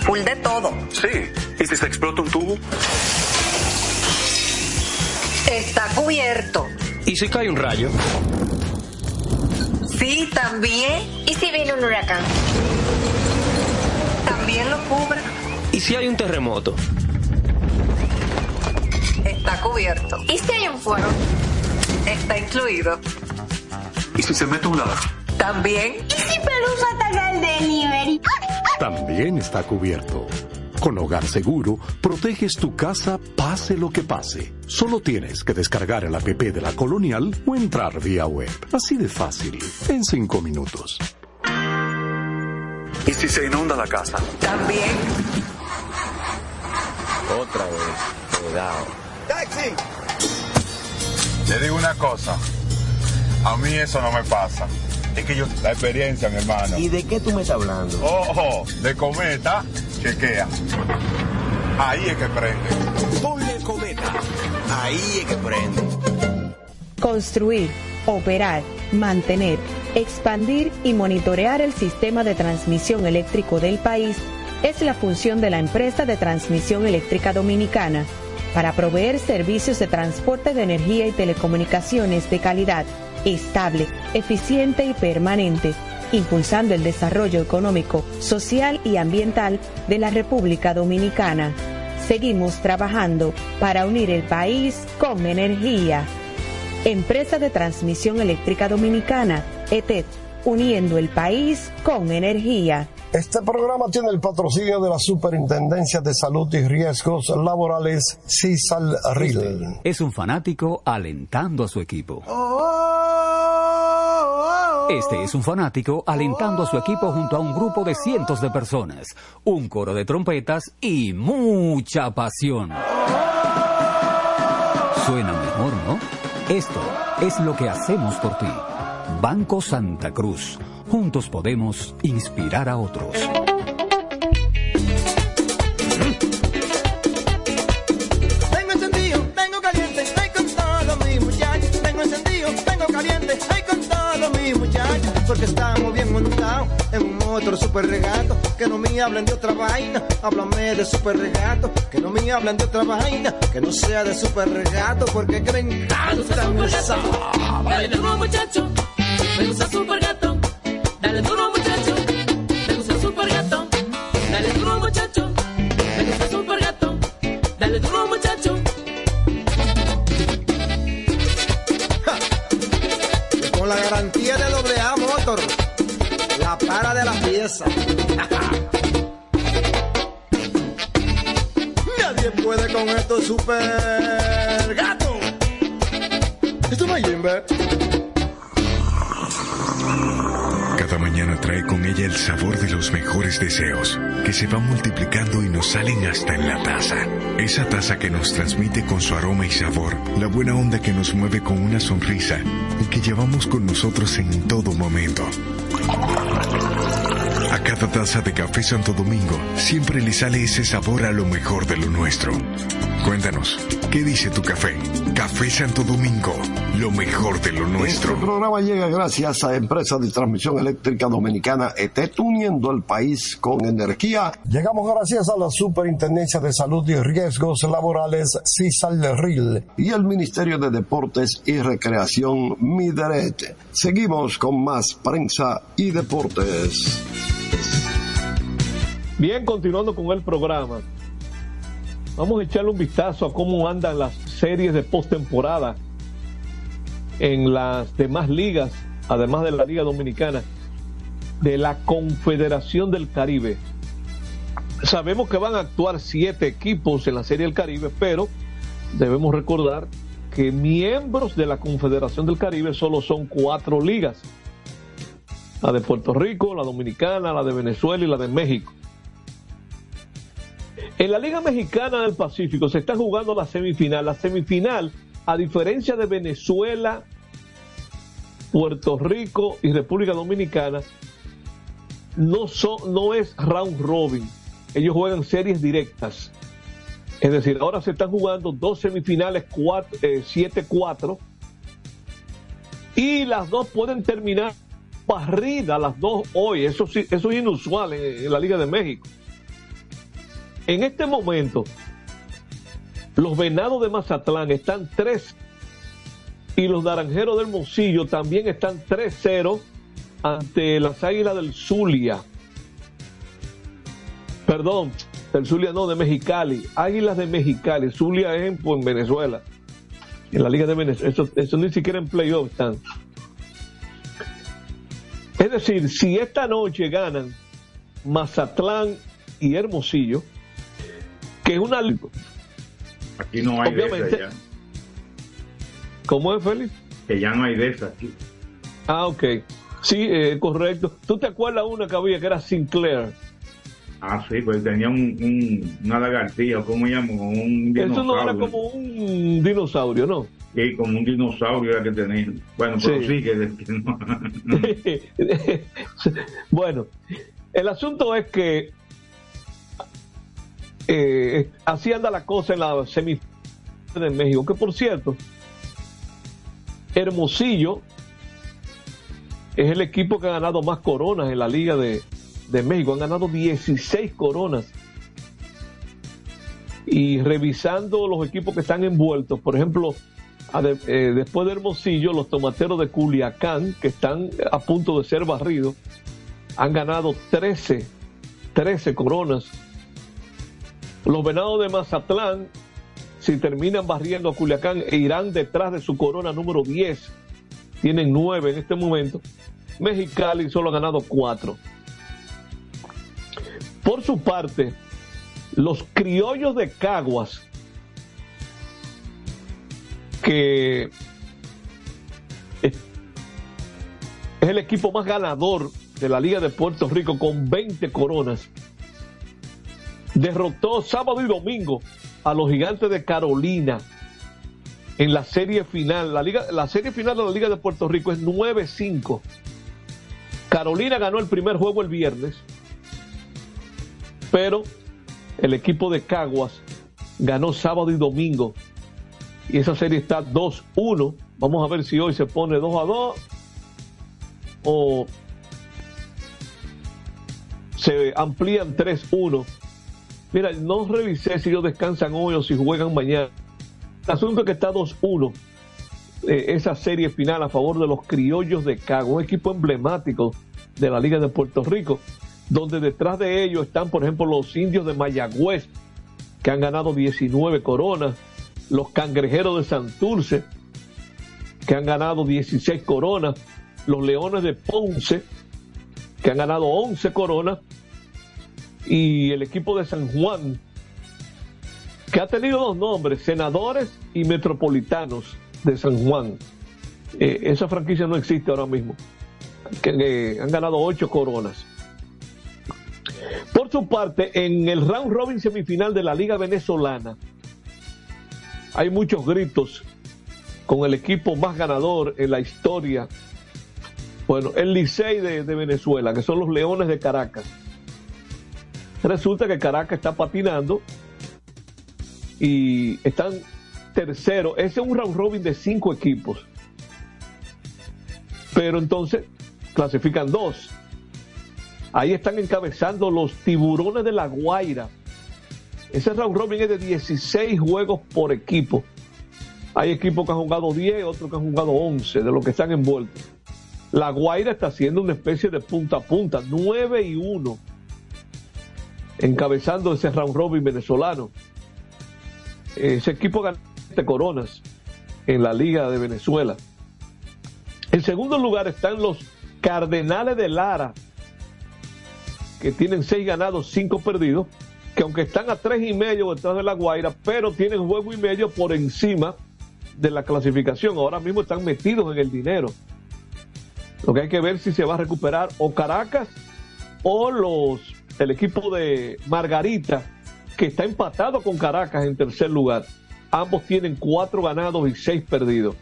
full de todo. Sí. ¿Y si se explota un tubo? Está cubierto. ¿Y si cae un rayo? Sí, también. ¿Y si viene un huracán? También lo cubre. ¿Y si hay un terremoto? Está cubierto. ¿Y si hay un fuego? Está incluido. ¿Y si se mete un lado? También. ¿Y si Pelusa ataca el delivery? También está cubierto. Con Hogar Seguro, proteges tu casa pase lo que pase. Solo tienes que descargar el app de la Colonial o entrar vía web. Así de fácil, en cinco minutos. ¿Y si se inunda la casa? También. Otra vez. Cuidado. ¡Taxi! Le digo una cosa. A mí eso no me pasa. Es que yo, la experiencia, mi hermano. ¿Y de qué tú me estás hablando? Ojo, de cometa, chequea. Ahí es que prende. Ponle cometa. Ahí es que prende. Construir, operar, mantener, expandir y monitorear el sistema de transmisión eléctrico del país es la función de la empresa de transmisión eléctrica dominicana para proveer servicios de transporte de energía y telecomunicaciones de calidad, estable, eficiente y permanente, impulsando el desarrollo económico, social y ambiental de la República Dominicana. Seguimos trabajando para unir el país con energía. Empresa de Transmisión Eléctrica Dominicana, ETED, uniendo el país con energía. Este programa tiene el patrocinio de la Superintendencia de Salud y Riesgos Laborales, CISAL RIL. Es un fanático alentando a su equipo. Este es un fanático alentando a su equipo junto a un grupo de cientos de personas, un coro de trompetas y mucha pasión. Suena mejor, ¿no? Esto es lo que hacemos por ti. Banco Santa Cruz. Juntos podemos inspirar a otros. Tengo encendido, tengo caliente, estoy con todos mis muchachos. Tengo encendido, tengo caliente, estoy con todos mis muchachos. Porque estamos bien montados en un otro super regato. Que no me hablen de otra vaina, háblame de super regato. Que no me hablen de otra vaina, que no sea de super regato. Porque que me encanta esa duro muchacho, me gusta super gato. Dale duro muchacho, me gusta super gato. Dale duro muchacho, me gusta super gato. Dale duro muchacho. Con la garantía de doble A Motor, la para de la pieza. Nadie puede con esto super gato. Esto es Jimbe. Trae con ella el sabor de los mejores deseos, que se van multiplicando y nos salen hasta en la taza. Esa taza que nos transmite con su aroma y sabor, la buena onda que nos mueve con una sonrisa y que llevamos con nosotros en todo momento. A cada taza de café Santo Domingo siempre le sale ese sabor a lo mejor de lo nuestro. Cuéntanos, ¿qué dice tu café? Café Santo Domingo, lo mejor de lo nuestro. Este programa llega gracias a Empresa de Transmisión Eléctrica Dominicana ETET, uniendo el país con energía. Llegamos gracias a la Superintendencia de Salud y Riesgos Laborales, CISAL RIL, y el Ministerio de Deportes y Recreación, MIDERET. Seguimos con más prensa y deportes. Bien, continuando con el programa. Vamos a echarle un vistazo a cómo andan las series de postemporada en las demás ligas, además de la Liga Dominicana, de la Confederación del Caribe. Sabemos que van a actuar siete equipos en la Serie del Caribe, pero debemos recordar que miembros de la Confederación del Caribe solo son cuatro ligas. La de Puerto Rico, la Dominicana, la de Venezuela y la de México. En la Liga Mexicana del Pacífico se está jugando la semifinal. La semifinal, a diferencia de Venezuela, Puerto Rico y República Dominicana, no, es round robin. Ellos juegan series directas. Es decir, ahora se están jugando dos semifinales 7-4 eh, y las dos pueden terminar barridas, las dos hoy. Eso, eso es inusual en la Liga de México. En este momento, los Venados de Mazatlán están 3 y los Naranjeros del Moncillo también están 3-0 ante las Águilas del Zulia. Perdón, del Zulia no, de Mexicali. Águilas de Mexicali. Zulia es en, Venezuela. En la Liga de Venezuela. Eso, ni siquiera en playoff están. Es decir, si esta noche ganan Mazatlán y Hermosillo, que es una... Aquí no hay Obviamente, de ¿Cómo es, Félix? Que ya no hay de esas aquí. Ah, ok. Sí, eh, correcto. ¿Tú te acuerdas una que había que era Sinclair? Ah, sí, pues tenía un, una lagartija, ¿cómo llamo? Un dinosaurio. Eso no era como un dinosaurio, ¿no? Sí, como un dinosaurio era que tenía. Bueno, pero sí, que... bueno, el asunto es que eh, así anda la cosa en la semifinal de México, que por cierto, Hermosillo es el equipo que ha ganado más coronas en la Liga de, México. Han ganado 16 coronas. Y revisando los equipos que están envueltos, por ejemplo, eh, después de Hermosillo, los tomateros de Culiacán, que están a punto de ser barridos, han ganado 13, 13 coronas. Los venados de Mazatlán si terminan barriendo a Culiacán e irán detrás de su corona número 10. Tienen 9 en este momento. Mexicali solo ha ganado 4. Por su parte, los criollos de Caguas, que es el equipo más ganador de la Liga de Puerto Rico con 20 coronas, derrotó sábado y domingo a los gigantes de Carolina en la serie final. La, serie final de la Liga de Puerto Rico es 9-5. Carolina ganó el primer juego el viernes, pero el equipo de Caguas ganó sábado y domingo. Y esa serie está 2-1. Vamos a ver si hoy se pone 2-2 o se amplían 3-1 Mira, no revisé si ellos descansan hoy o si juegan mañana. El asunto es que está 2-1 eh, esa serie final a favor de los criollos de Cago, un equipo emblemático de la Liga de Puerto Rico, donde detrás de ellos están, por ejemplo, los indios de Mayagüez, que han ganado 19 coronas, los cangrejeros de Santurce, que han ganado 16 coronas, los leones de Ponce, que han ganado 11 coronas, y el equipo de San Juan, que ha tenido dos nombres, senadores y metropolitanos de San Juan. Eh, esa franquicia no existe ahora mismo. Que, han ganado ocho coronas. Por su parte, en el round robin semifinal de la Liga Venezolana, hay muchos gritos con el equipo más ganador en la historia. Bueno, el Licey de Venezuela, que son los Leones de Caracas Resulta que Caracas está patinando y están tercero. Ese es un round robin de cinco equipos. Pero entonces clasifican dos. Ahí están encabezando los tiburones de la Guaira. Ese round robin es de 16 juegos por equipo. Hay equipos que han jugado 10, otros que han jugado 11 de los que están envueltos. La Guaira está haciendo una especie de punta a punta, 9 y 1 encabezando ese round robin venezolano. Ese equipo ganó coronas en la Liga de Venezuela. En segundo lugar están los Cardenales de Lara, que tienen seis ganados, cinco perdidos, que aunque están a tres y medio detrás de la Guaira, pero tienen juego y medio por encima de la clasificación. Ahora mismo están metidos en el dinero. Lo que hay que ver si se va a recuperar o Caracas o los el equipo de Margarita, que está empatado con Caracas en tercer lugar. Ambos tienen cuatro ganados y seis perdidos.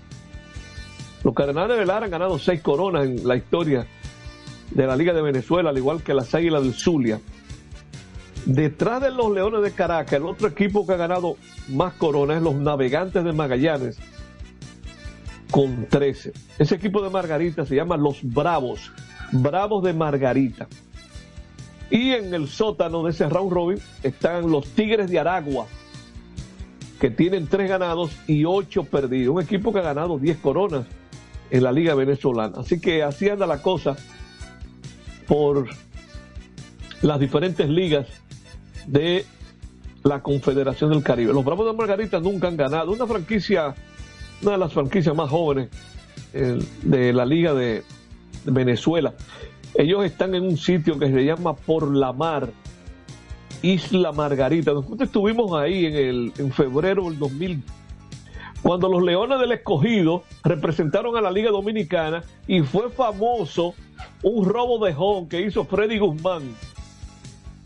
Los Cardenales de Lara han ganado seis coronas en la historia de la Liga de Venezuela, al igual que las Águilas del Zulia. Detrás de los Leones de Caracas, el otro equipo que ha ganado más coronas es los Navegantes de Magallanes, con 13. Ese equipo de Margarita se llama Los Bravos, Bravos de Margarita. Y en el sótano de ese round robin están los Tigres de Aragua, que tienen tres ganados y ocho perdidos. Un equipo que ha ganado 10 coronas en la Liga Venezolana. Así que así anda la cosa por las diferentes ligas de la Confederación del Caribe. Los Bravos de Margarita nunca han ganado. Una franquicia, una de las franquicias más jóvenes eh, de la Liga de Venezuela. Ellos están en un sitio que se llama Por la Mar, Isla Margarita. Nosotros estuvimos ahí en, el, en febrero del 2000, cuando los Leones del Escogido representaron a la Liga Dominicana y fue famoso un robo de home que hizo Freddy Guzmán,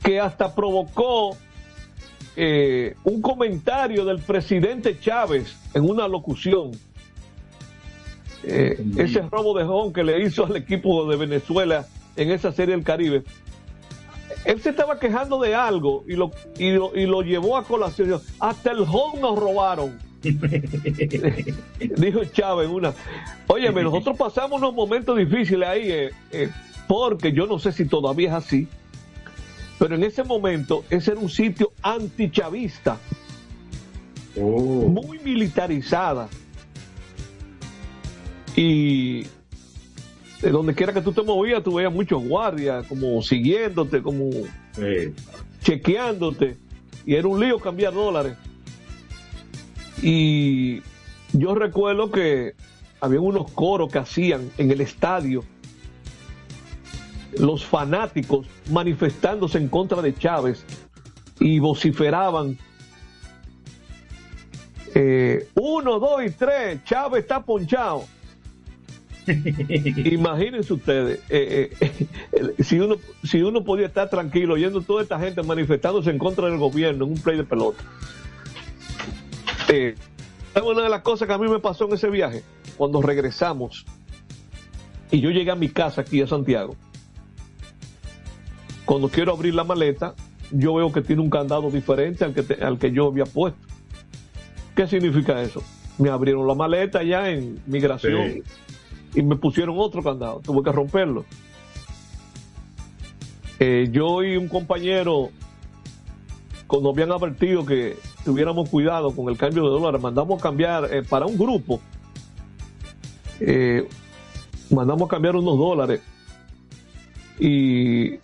que hasta provocó eh, un comentario del presidente Chávez en una locución. Eh, ese robo de home que le hizo al equipo de Venezuela en esa serie del Caribe. Él se estaba quejando de algo y lo, y lo, y lo llevó a colación. Hasta el home nos robaron. Dijo Chávez una. Óyeme, nosotros pasamos unos momentos difíciles ahí, eh, eh, porque yo no sé si todavía es así, pero en ese momento ese era un sitio antichavista, Oh. muy militarizada. Y de donde quiera que tú te movías, tú veías muchos guardias como siguiéndote, como chequeándote. Y era un lío cambiar dólares. Y yo recuerdo que había unos coros que hacían en el estadio los fanáticos manifestándose en contra de Chávez y vociferaban eh, uno, dos y tres, Chávez está ponchado. Imagínense ustedes, eh, eh, eh, si, uno, si uno podía estar tranquilo oyendo toda esta gente manifestándose en contra del gobierno en un play de pelota. Es una de las cosas que a mí me pasó en ese viaje, cuando regresamos y yo llegué a mi casa aquí a Santiago. Cuando quiero abrir la maleta, yo veo que tiene un candado diferente al que, al que yo había puesto. ¿Qué significa eso? Me abrieron la maleta ya en migración. Y me pusieron otro candado. Tuve que romperlo. Eh, yo y un compañero, cuando habían advertido que tuviéramos cuidado con el cambio de dólares, mandamos a cambiar eh, para un grupo. eh, mandamos a cambiar unos dólares y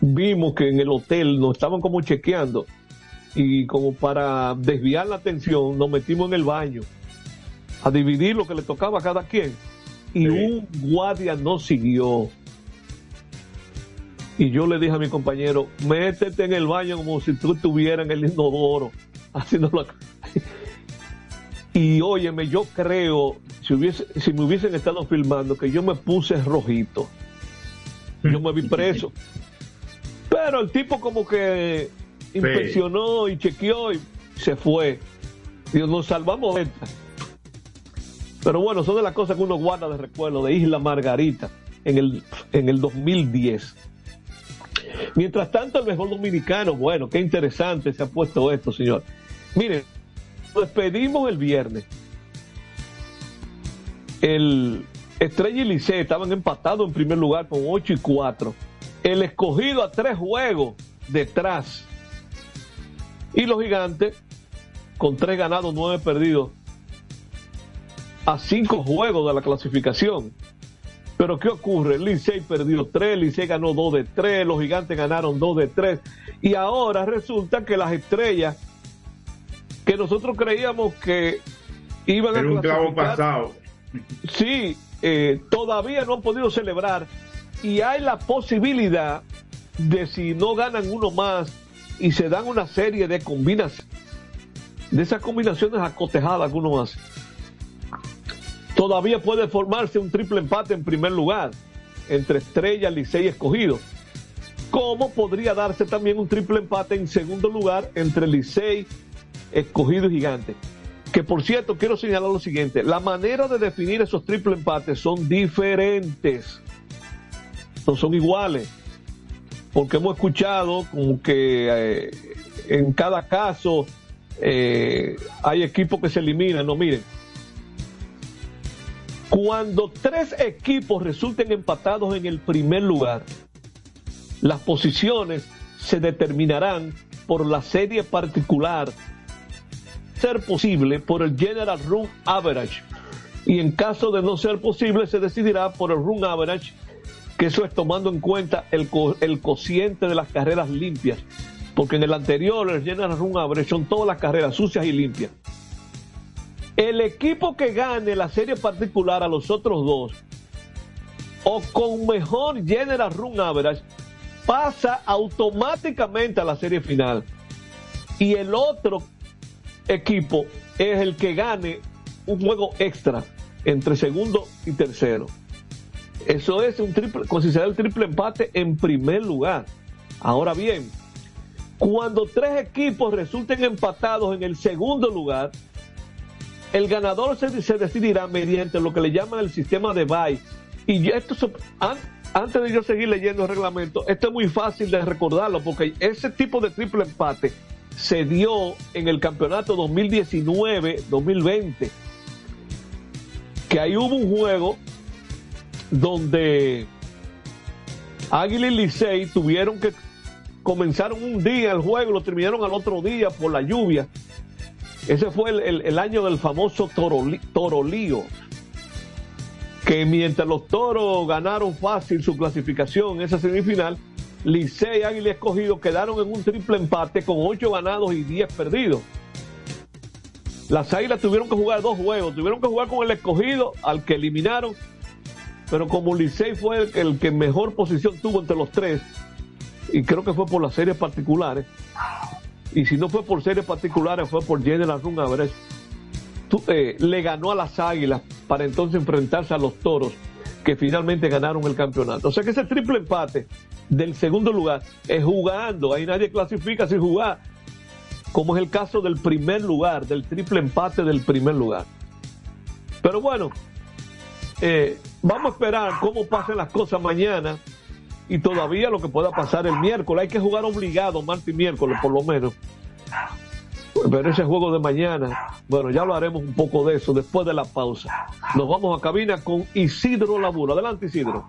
vimos que en el hotel nos estaban como chequeando y como para desviar la atención nos metimos en el baño a dividir lo que le tocaba a cada quien. Y un guardia nos siguió. Y yo le dije a mi compañero métete en el baño como si tú estuvieras en el inodoro haciéndolo y óyeme yo creo si hubiese si me hubiesen estado filmando que yo me puse rojito. Yo me vi preso. Pero el tipo como que inspeccionó y chequeó y se fue. Dios, nos salvamos de esta. Pero bueno, son de las cosas que uno guarda de recuerdo de Isla Margarita en el, en el 2010. Mientras tanto, el mejor dominicano, bueno, qué interesante se ha puesto esto, señor. Miren, nos despedimos el viernes. El Estrella y Licey estaban empatados en primer lugar con 8 y 4. El escogido a tres juegos detrás. Y los gigantes, con tres ganados, nueve perdidos, a cinco juegos de la clasificación. Pero ¿qué ocurre? Licey perdió tres, Licey ganó dos de tres, los gigantes ganaron dos de tres. Y ahora resulta que las estrellas que nosotros creíamos que iban Era a un clavo pasado. Sí, eh, todavía no han podido celebrar y hay la posibilidad de si no ganan uno más y se dan una serie de combinaciones, de esas combinaciones acotejadas alguno más, todavía puede formarse un triple empate en primer lugar entre Estrella, Licey y Escogido. Como podría darse también un triple empate en segundo lugar entre Licey, Escogido y Gigante. Que por cierto, quiero señalar lo siguiente: la manera de definir esos triple empates son diferentes, no son iguales porque hemos escuchado como que eh, en cada caso eh, hay equipos que se eliminan. No, miren, cuando tres equipos resulten empatados en el primer lugar, las posiciones se determinarán por la serie particular, ser posible por el General Run Average, y en caso de no ser posible se decidirá por el Run Average que eso es tomando en cuenta el, el cociente de las carreras limpias, porque en el anterior, el General Run Average, son todas las carreras sucias y limpias. El equipo que gane la serie particular a los otros dos, o con mejor General Run Average, pasa automáticamente a la serie final. Y el otro equipo es el que gane un juego extra entre segundo y tercero. Eso es un triple, considerar el triple empate en primer lugar. Ahora bien, cuando tres equipos resulten empatados en el segundo lugar, el ganador se, decidirá mediante lo que le llaman el sistema de bye. Y esto, antes de yo seguir leyendo el reglamento, esto es muy fácil de recordarlo porque ese tipo de triple empate se dio en el campeonato 2019-2020. Que ahí hubo un juego donde Águila y Licey tuvieron que comenzaron un día el juego, lo terminaron al otro día por la lluvia. Ese fue el, año del famoso Torolío, que mientras los toros ganaron fácil su clasificación en esa semifinal, Licey, Águila Escogido quedaron en un triple empate con ocho ganados y 10 perdidos. Las Águilas tuvieron que jugar dos juegos, tuvieron que jugar con el Escogido, al que eliminaron pero como Licey fue el, que mejor posición tuvo entre los tres, y creo que fue por las series particulares, y si no fue por series particulares, fue por General Run Average, eh, le ganó a las Águilas para entonces enfrentarse a los Toros, que finalmente ganaron el campeonato. O sea que ese triple empate del segundo lugar es jugando, ahí nadie clasifica sin jugar, como es el caso del primer lugar, del triple empate del primer lugar. Pero bueno, eh, vamos a esperar cómo pasen las cosas mañana y todavía lo que pueda pasar el miércoles. Hay que jugar obligado martes y miércoles por lo menos. Pero ese juego de mañana, bueno, ya lo haremos un poco de eso después de la pausa. Nos vamos a cabina con Isidro Laburo. Adelante, Isidro.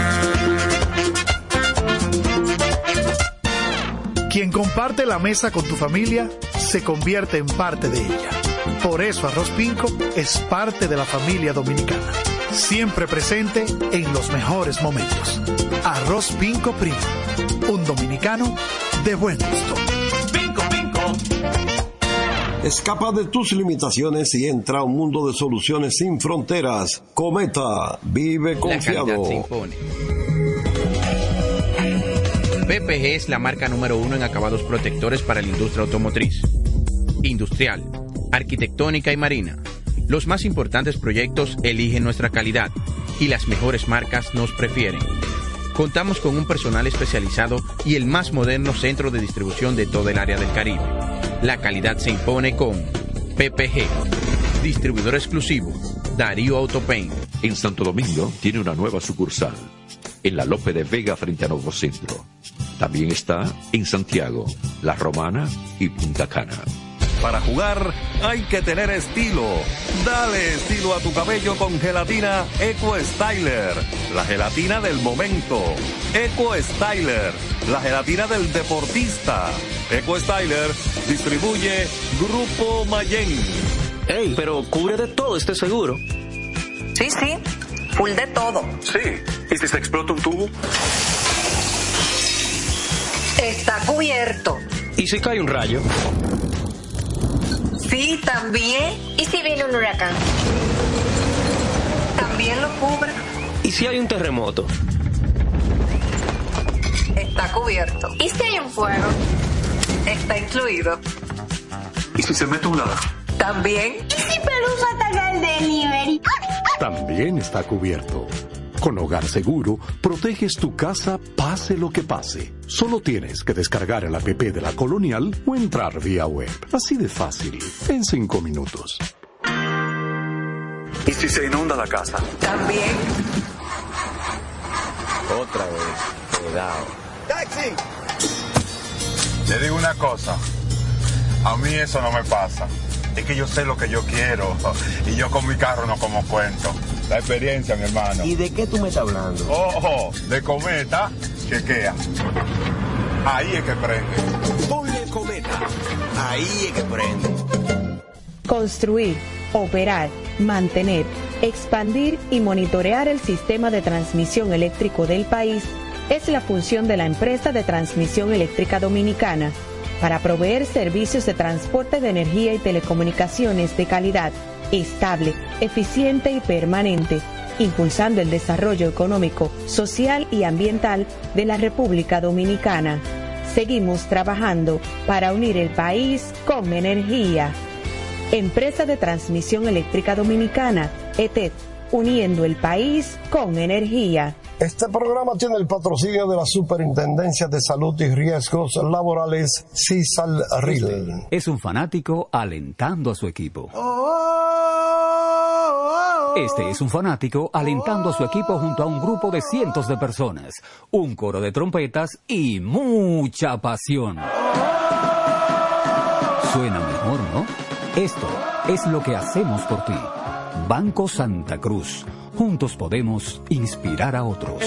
Quien comparte la mesa con tu familia se convierte en parte de ella. Por eso Arroz Pinco es parte de la familia dominicana. Siempre presente en los mejores momentos. Arroz Pinco Primo. Un dominicano de buen gusto. Pinco, pinco. Escapa de tus limitaciones y entra a un mundo de soluciones sin fronteras. Cometa, vive confiado. PPG es la marca número uno en acabados protectores para la industria automotriz, industrial, arquitectónica y marina. Los más importantes proyectos eligen nuestra calidad y las mejores marcas nos prefieren. Contamos con un personal especializado y el más moderno centro de distribución de toda el área del Caribe. La calidad se impone con PPG, distribuidor exclusivo, Darío Autopain. En Santo Domingo tiene una nueva sucursal, en la Lope de Vega frente a Nuevo Centro también está en Santiago, La Romana y Punta Cana. Para jugar hay que tener estilo. Dale estilo a tu cabello con gelatina Eco Styler, la gelatina del momento. Eco Styler, la gelatina del deportista. Eco Styler distribuye Grupo Mayen. Ey, pero cubre de todo este seguro. Sí, sí, full de todo. Sí. ¿Y si se explota un tubo? Está cubierto. ¿Y si cae un rayo? Sí, también. ¿Y si viene un huracán? También lo cubre. ¿Y si hay un terremoto? Está cubierto. ¿Y si hay un fuego? Está incluido. ¿Y si se mete un lado? También. ¿Y si Pelusa ataca el delivery? También está cubierto. Con Hogar Seguro, proteges tu casa pase lo que pase. Solo tienes que descargar el app de la Colonial o entrar vía web. Así de fácil, en cinco minutos. ¿Y si se inunda la casa? También. Otra vez. Cuidado. ¡Taxi! Le digo una cosa, a mí eso no me pasa. Es que yo sé lo que yo quiero y yo con mi carro no como cuento. La experiencia, mi hermano. ¿Y de qué tú me estás hablando? Ojo, de cometa, chequea. Ahí es que prende. Ponle cometa. Ahí es que prende. Construir, operar, mantener, expandir y monitorear el sistema de transmisión eléctrico del país es la función de la empresa de transmisión eléctrica dominicana para proveer servicios de transporte de energía y telecomunicaciones de calidad, estable, eficiente y permanente, impulsando el desarrollo económico, social y ambiental de la República Dominicana. Seguimos trabajando para unir el país con energía. Empresa de Transmisión Eléctrica Dominicana, ETED, uniendo el país con energía. Este programa tiene el patrocinio de la Superintendencia de Salud y Riesgos Laborales, CISAL RIL. Es un fanático alentando a su equipo. Este es un fanático alentando a su equipo junto a un grupo de cientos de personas, un coro de trompetas y mucha pasión. Suena mejor, ¿no? Esto es lo que hacemos por ti. Banco Santa Cruz. Juntos podemos inspirar a otros.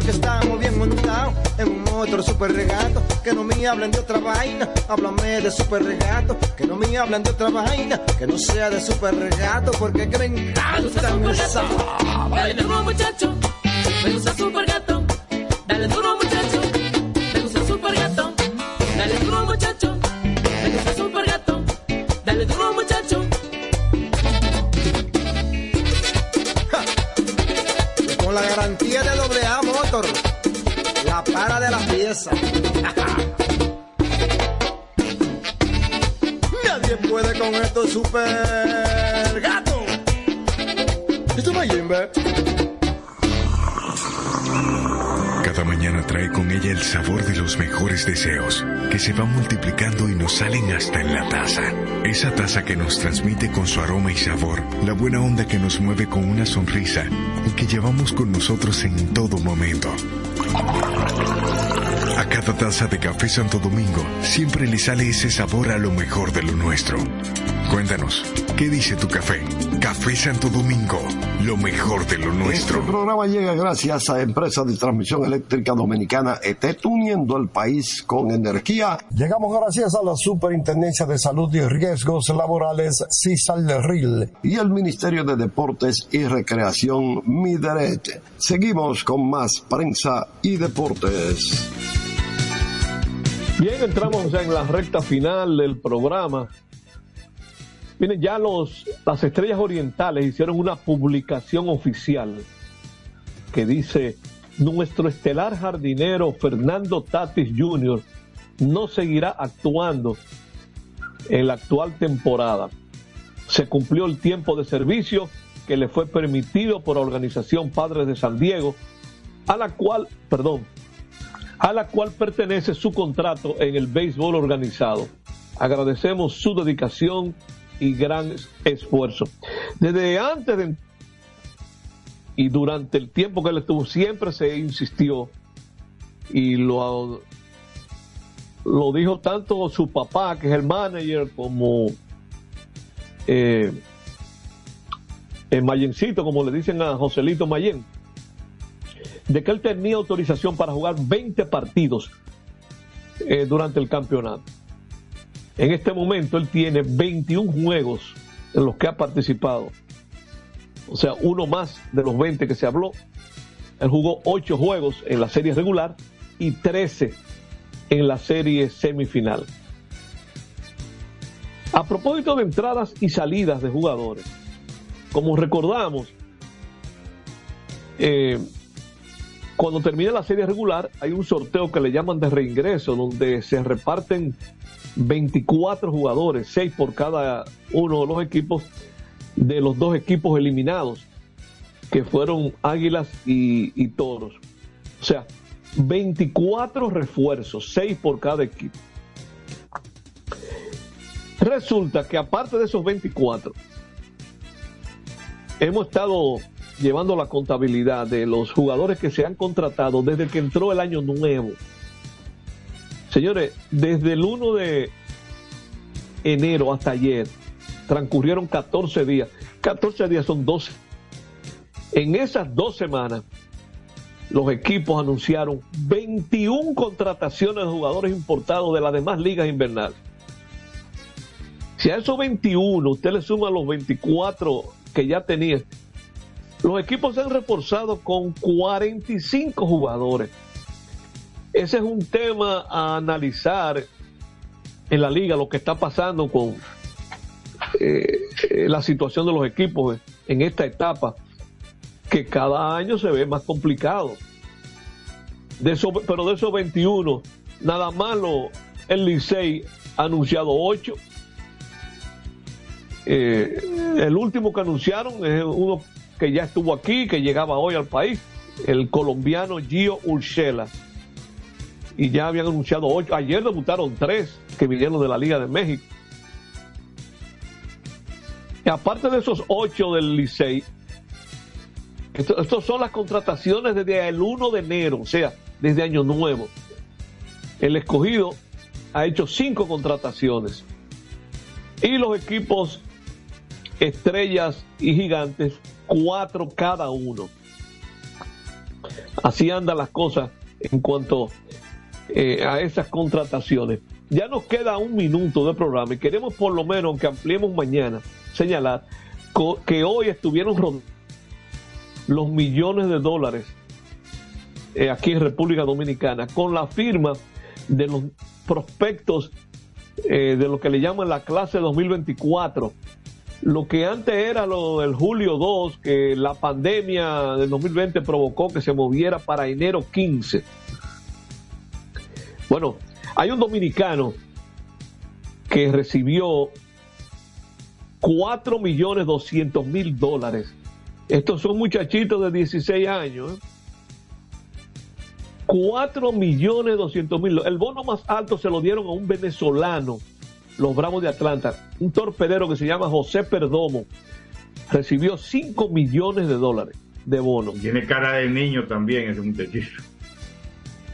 Porque estamos bien montados en un otro super regato. Que no me hablen de otra vaina, háblame de super regato. Que no me hablen de otra vaina, que no sea de super regato. Porque que me encanta esa. Dale duro muchacho, me gusta super gato. Dale duro muchacho, me gusta super gato. Dale duro muchacho, me gusta super gato. Dale duro muchacho. Con la garantía de la para de la pieza. Nadie puede con esto super gato. ¿Y tú mañana trae con ella el sabor de los mejores deseos, que se van multiplicando y nos salen hasta en la taza. Esa taza que nos transmite con su aroma y sabor, la buena onda que nos mueve con una sonrisa y que llevamos con nosotros en todo momento. A cada taza de café Santo Domingo siempre le sale ese sabor a lo mejor de lo nuestro. Cuéntanos, ¿qué dice tu café? Café Santo Domingo, lo mejor de lo nuestro. Este programa llega gracias a Empresa de Transmisión Eléctrica Dominicana ETET, uniendo al país con energía. Llegamos gracias a la Superintendencia de Salud y Riesgos Laborales, CISAL-RIL, y el Ministerio de Deportes y Recreación, MIDERET. Seguimos con más prensa y deportes. Bien, entramos ya en la recta final del programa. Miren, ya los, las estrellas orientales hicieron una publicación oficial que dice, nuestro estelar jardinero Fernando Tatis Jr. no seguirá actuando en la actual temporada. Se cumplió el tiempo de servicio que le fue permitido por la organización Padres de San Diego, a la cual, perdón, a la cual pertenece su contrato en el béisbol organizado. Agradecemos su dedicación y gran esfuerzo. Desde antes de y durante el tiempo que él estuvo siempre se insistió y lo, lo dijo tanto su papá, que es el manager, como eh, el Mayencito, como le dicen a Joselito Mayen, de que él tenía autorización para jugar 20 partidos eh, durante el campeonato. En este momento él tiene 21 juegos en los que ha participado. O sea, uno más de los 20 que se habló. Él jugó 8 juegos en la serie regular y 13 en la serie semifinal. A propósito de entradas y salidas de jugadores, como recordamos, eh, cuando termina la serie regular hay un sorteo que le llaman de reingreso, donde se reparten 24 jugadores, 6 por cada uno de los equipos de los dos equipos eliminados, que fueron Águilas y, Toros. O sea, 24 refuerzos, 6 por cada equipo. Resulta que aparte de esos 24, hemos estado llevando la contabilidad de los jugadores que se han contratado desde que entró el año nuevo. Señores, desde el 1 de enero hasta ayer, transcurrieron 14 días. 14 días son 12. En esas dos semanas, los equipos anunciaron 21 contrataciones de jugadores importados de las demás ligas invernales. Si a esos 21 usted le suma los 24 que ya tenía, los equipos se han reforzado con 45 jugadores. Ese es un tema a analizar en la liga, lo que está pasando con eh, eh, la situación de los equipos en esta etapa que cada año se ve más complicado. De eso, pero de esos 21, nada más el Licey ha anunciado 8. Eh, el último que anunciaron es uno que ya estuvo aquí, que llegaba hoy al país, el colombiano Gio Urshela. Y ya habían anunciado 8. Ayer debutaron 3 que vinieron de la Liga de México. Y aparte de esos 8 del Licey, estas son las contrataciones desde el 1 de enero, o sea, desde Año Nuevo. El escogido ha hecho cinco contrataciones. Y los equipos estrellas y gigantes, cuatro cada uno. Así andan las cosas en cuanto eh, a esas contrataciones. Ya nos queda un minuto de programa y queremos por lo menos, que ampliemos mañana, señalar que hoy estuvieron los millones de dólares eh, aquí en República Dominicana con la firma de los prospectos eh, de lo que le llaman la clase 2024. Lo que antes era lo del julio 2, que la pandemia del 2020 provocó que se moviera para enero 15. Bueno, hay un dominicano que recibió 4 millones 200 mil dólares estos son muchachitos de 16 años. 4 millones 200 mil. El bono más alto se lo dieron a un venezolano, los Bravos de Atlanta, un torpedero que se llama José Perdomo. Recibió 5 millones de dólares de bono. Tiene cara de niño también ese muchachito.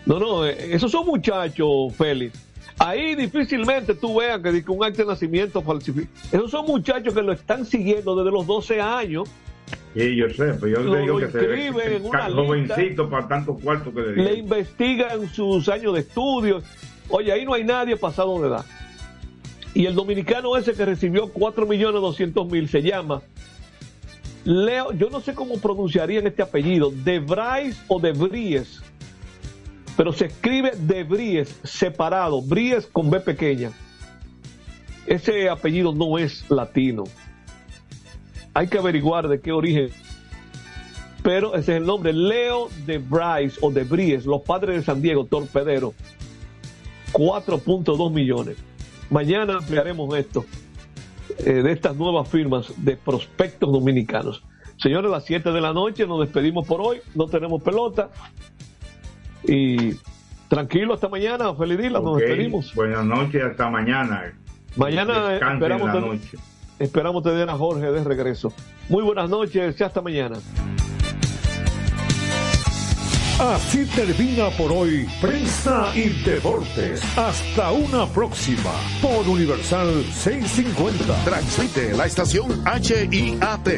No, no, eh, esos son muchachos, Félix. Ahí difícilmente tú veas que un acto de nacimiento falsificado. Esos son muchachos que lo están siguiendo desde los 12 años Sí, yo sé, pero yo le digo que se debe, jovencito para tantos cuartos que le Le investigan sus años de estudio. Oye, ahí no hay nadie pasado de edad. Y el dominicano ese que recibió 4 millones 200 mil se llama Leo, yo no sé cómo pronunciarían este apellido, de Bryce o de pero se escribe de Bries separado, Bries con B pequeña. Ese apellido no es latino hay que averiguar de qué origen. Pero ese es el nombre, Leo de Bryce o de Bries, los padres de San Diego, torpedero. 4.2 millones. Mañana ampliaremos esto, eh, de estas nuevas firmas de prospectos dominicanos. Señores, a las 7 de la noche nos despedimos por hoy, no tenemos pelota. Y tranquilo hasta mañana, feliz día, nos despedimos. Buenas noches, hasta mañana. Mañana esperamos. esperamos tener a Jorge de regreso. Muy buenas noches y hasta mañana. Así termina por hoy Prensa y Deportes. Hasta una próxima por Universal 650. Transmite la estación HIAT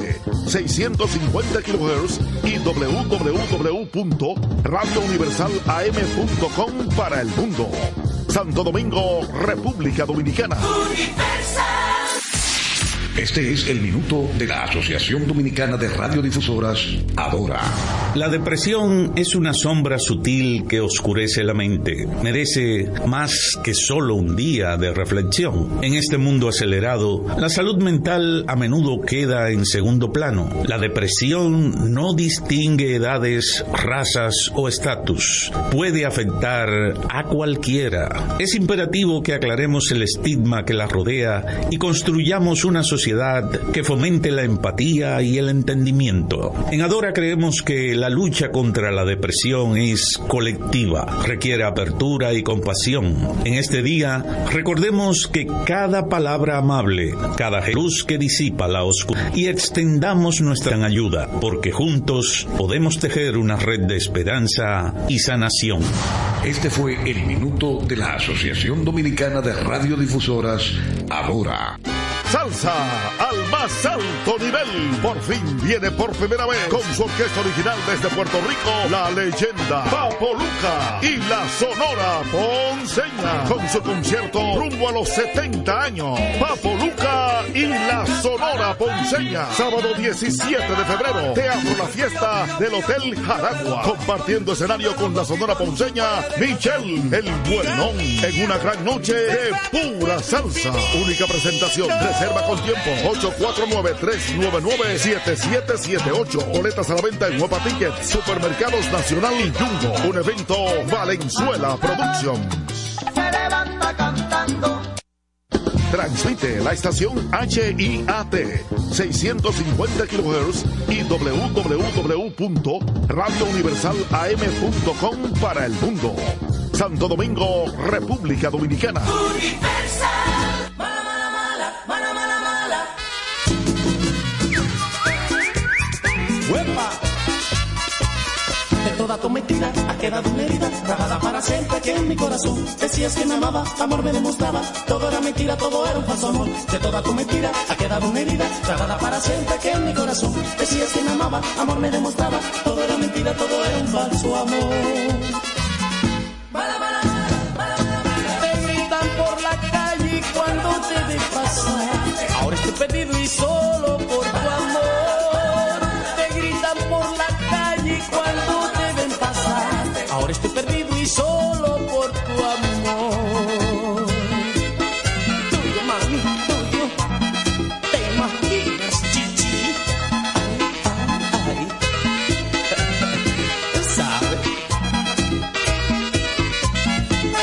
650 kHz y www.radiouniversalam.com para el mundo. Santo Domingo, República Dominicana. Este es el minuto de la Asociación Dominicana de Radiodifusoras, Adora. La depresión es una sombra sutil que oscurece la mente. Merece más que solo un día de reflexión. En este mundo acelerado, la salud mental a menudo queda en segundo plano. La depresión no distingue edades, razas o estatus. Puede afectar a cualquiera. Es imperativo que aclaremos el estigma que la rodea y construyamos una sociedad que fomente la empatía y el entendimiento. En Adora creemos que la lucha contra la depresión es colectiva, requiere apertura y compasión. En este día, recordemos que cada palabra amable, cada luz que disipa la oscuridad y extendamos nuestra ayuda, porque juntos podemos tejer una red de esperanza y sanación. Este fue el minuto de la Asociación Dominicana de Radiodifusoras, Adora. Al más alto nivel. Por fin viene por primera vez con su orquesta original desde Puerto Rico, la leyenda Papo Luca y la Sonora Ponceña. Con su concierto rumbo a los 70 años. Papo Luca y la Sonora Ponceña. Sábado 17 de febrero, Teatro La Fiesta del Hotel Jaragua. Compartiendo escenario con la Sonora Ponceña, Michelle el Buenón. En una gran noche de pura salsa. Única presentación. Reserva con tiempo. 849-399-7778. Boletas a la venta en Huepa Ticket, Supermercados Nacional y Jumbo. Un evento Valenzuela Productions. Se levanta cantando. Transmite la estación HIAT 650 kHz y www.radiouniversalam.com para el mundo. Santo Domingo, República Dominicana. ¡Huepa! De toda tu mentira ha quedado una herida grabada para siempre que en mi corazón decías que me amaba, amor me demostraba, todo era mentira, todo era un falso amor. De toda tu mentira ha quedado una herida grabada para siempre que en mi corazón decías que me amaba, amor me demostraba, todo era mentira, todo era un falso amor. Te gritan por la calle cuando te ven pasar. Ahora estoy perdido y solo solo por tu amor. Tuyo, mami, tuyo. Te imaginas, chichi. Ay, ay. ¿Sabes?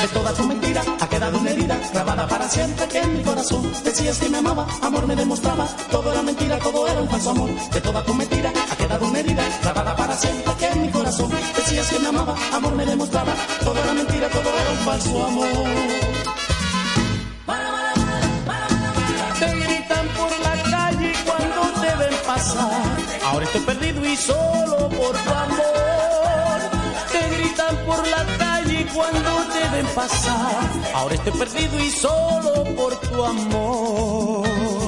De toda tu mentira ha quedado una herida grabada para siempre en mi corazón decías que me amaba, amor me demostraba, todo era mentira, todo era un falso amor. De toda tu mentira quedado una herida grabada para siempre que en mi corazón decías que me amaba, amor me demostraba, todo era mentira, todo era un falso amor. Te gritan por la calle cuando te ven pasar. Ahora estoy perdido y solo por tu amor. Te gritan por la calle cuando te ven pasar. Ahora estoy perdido y solo por tu amor.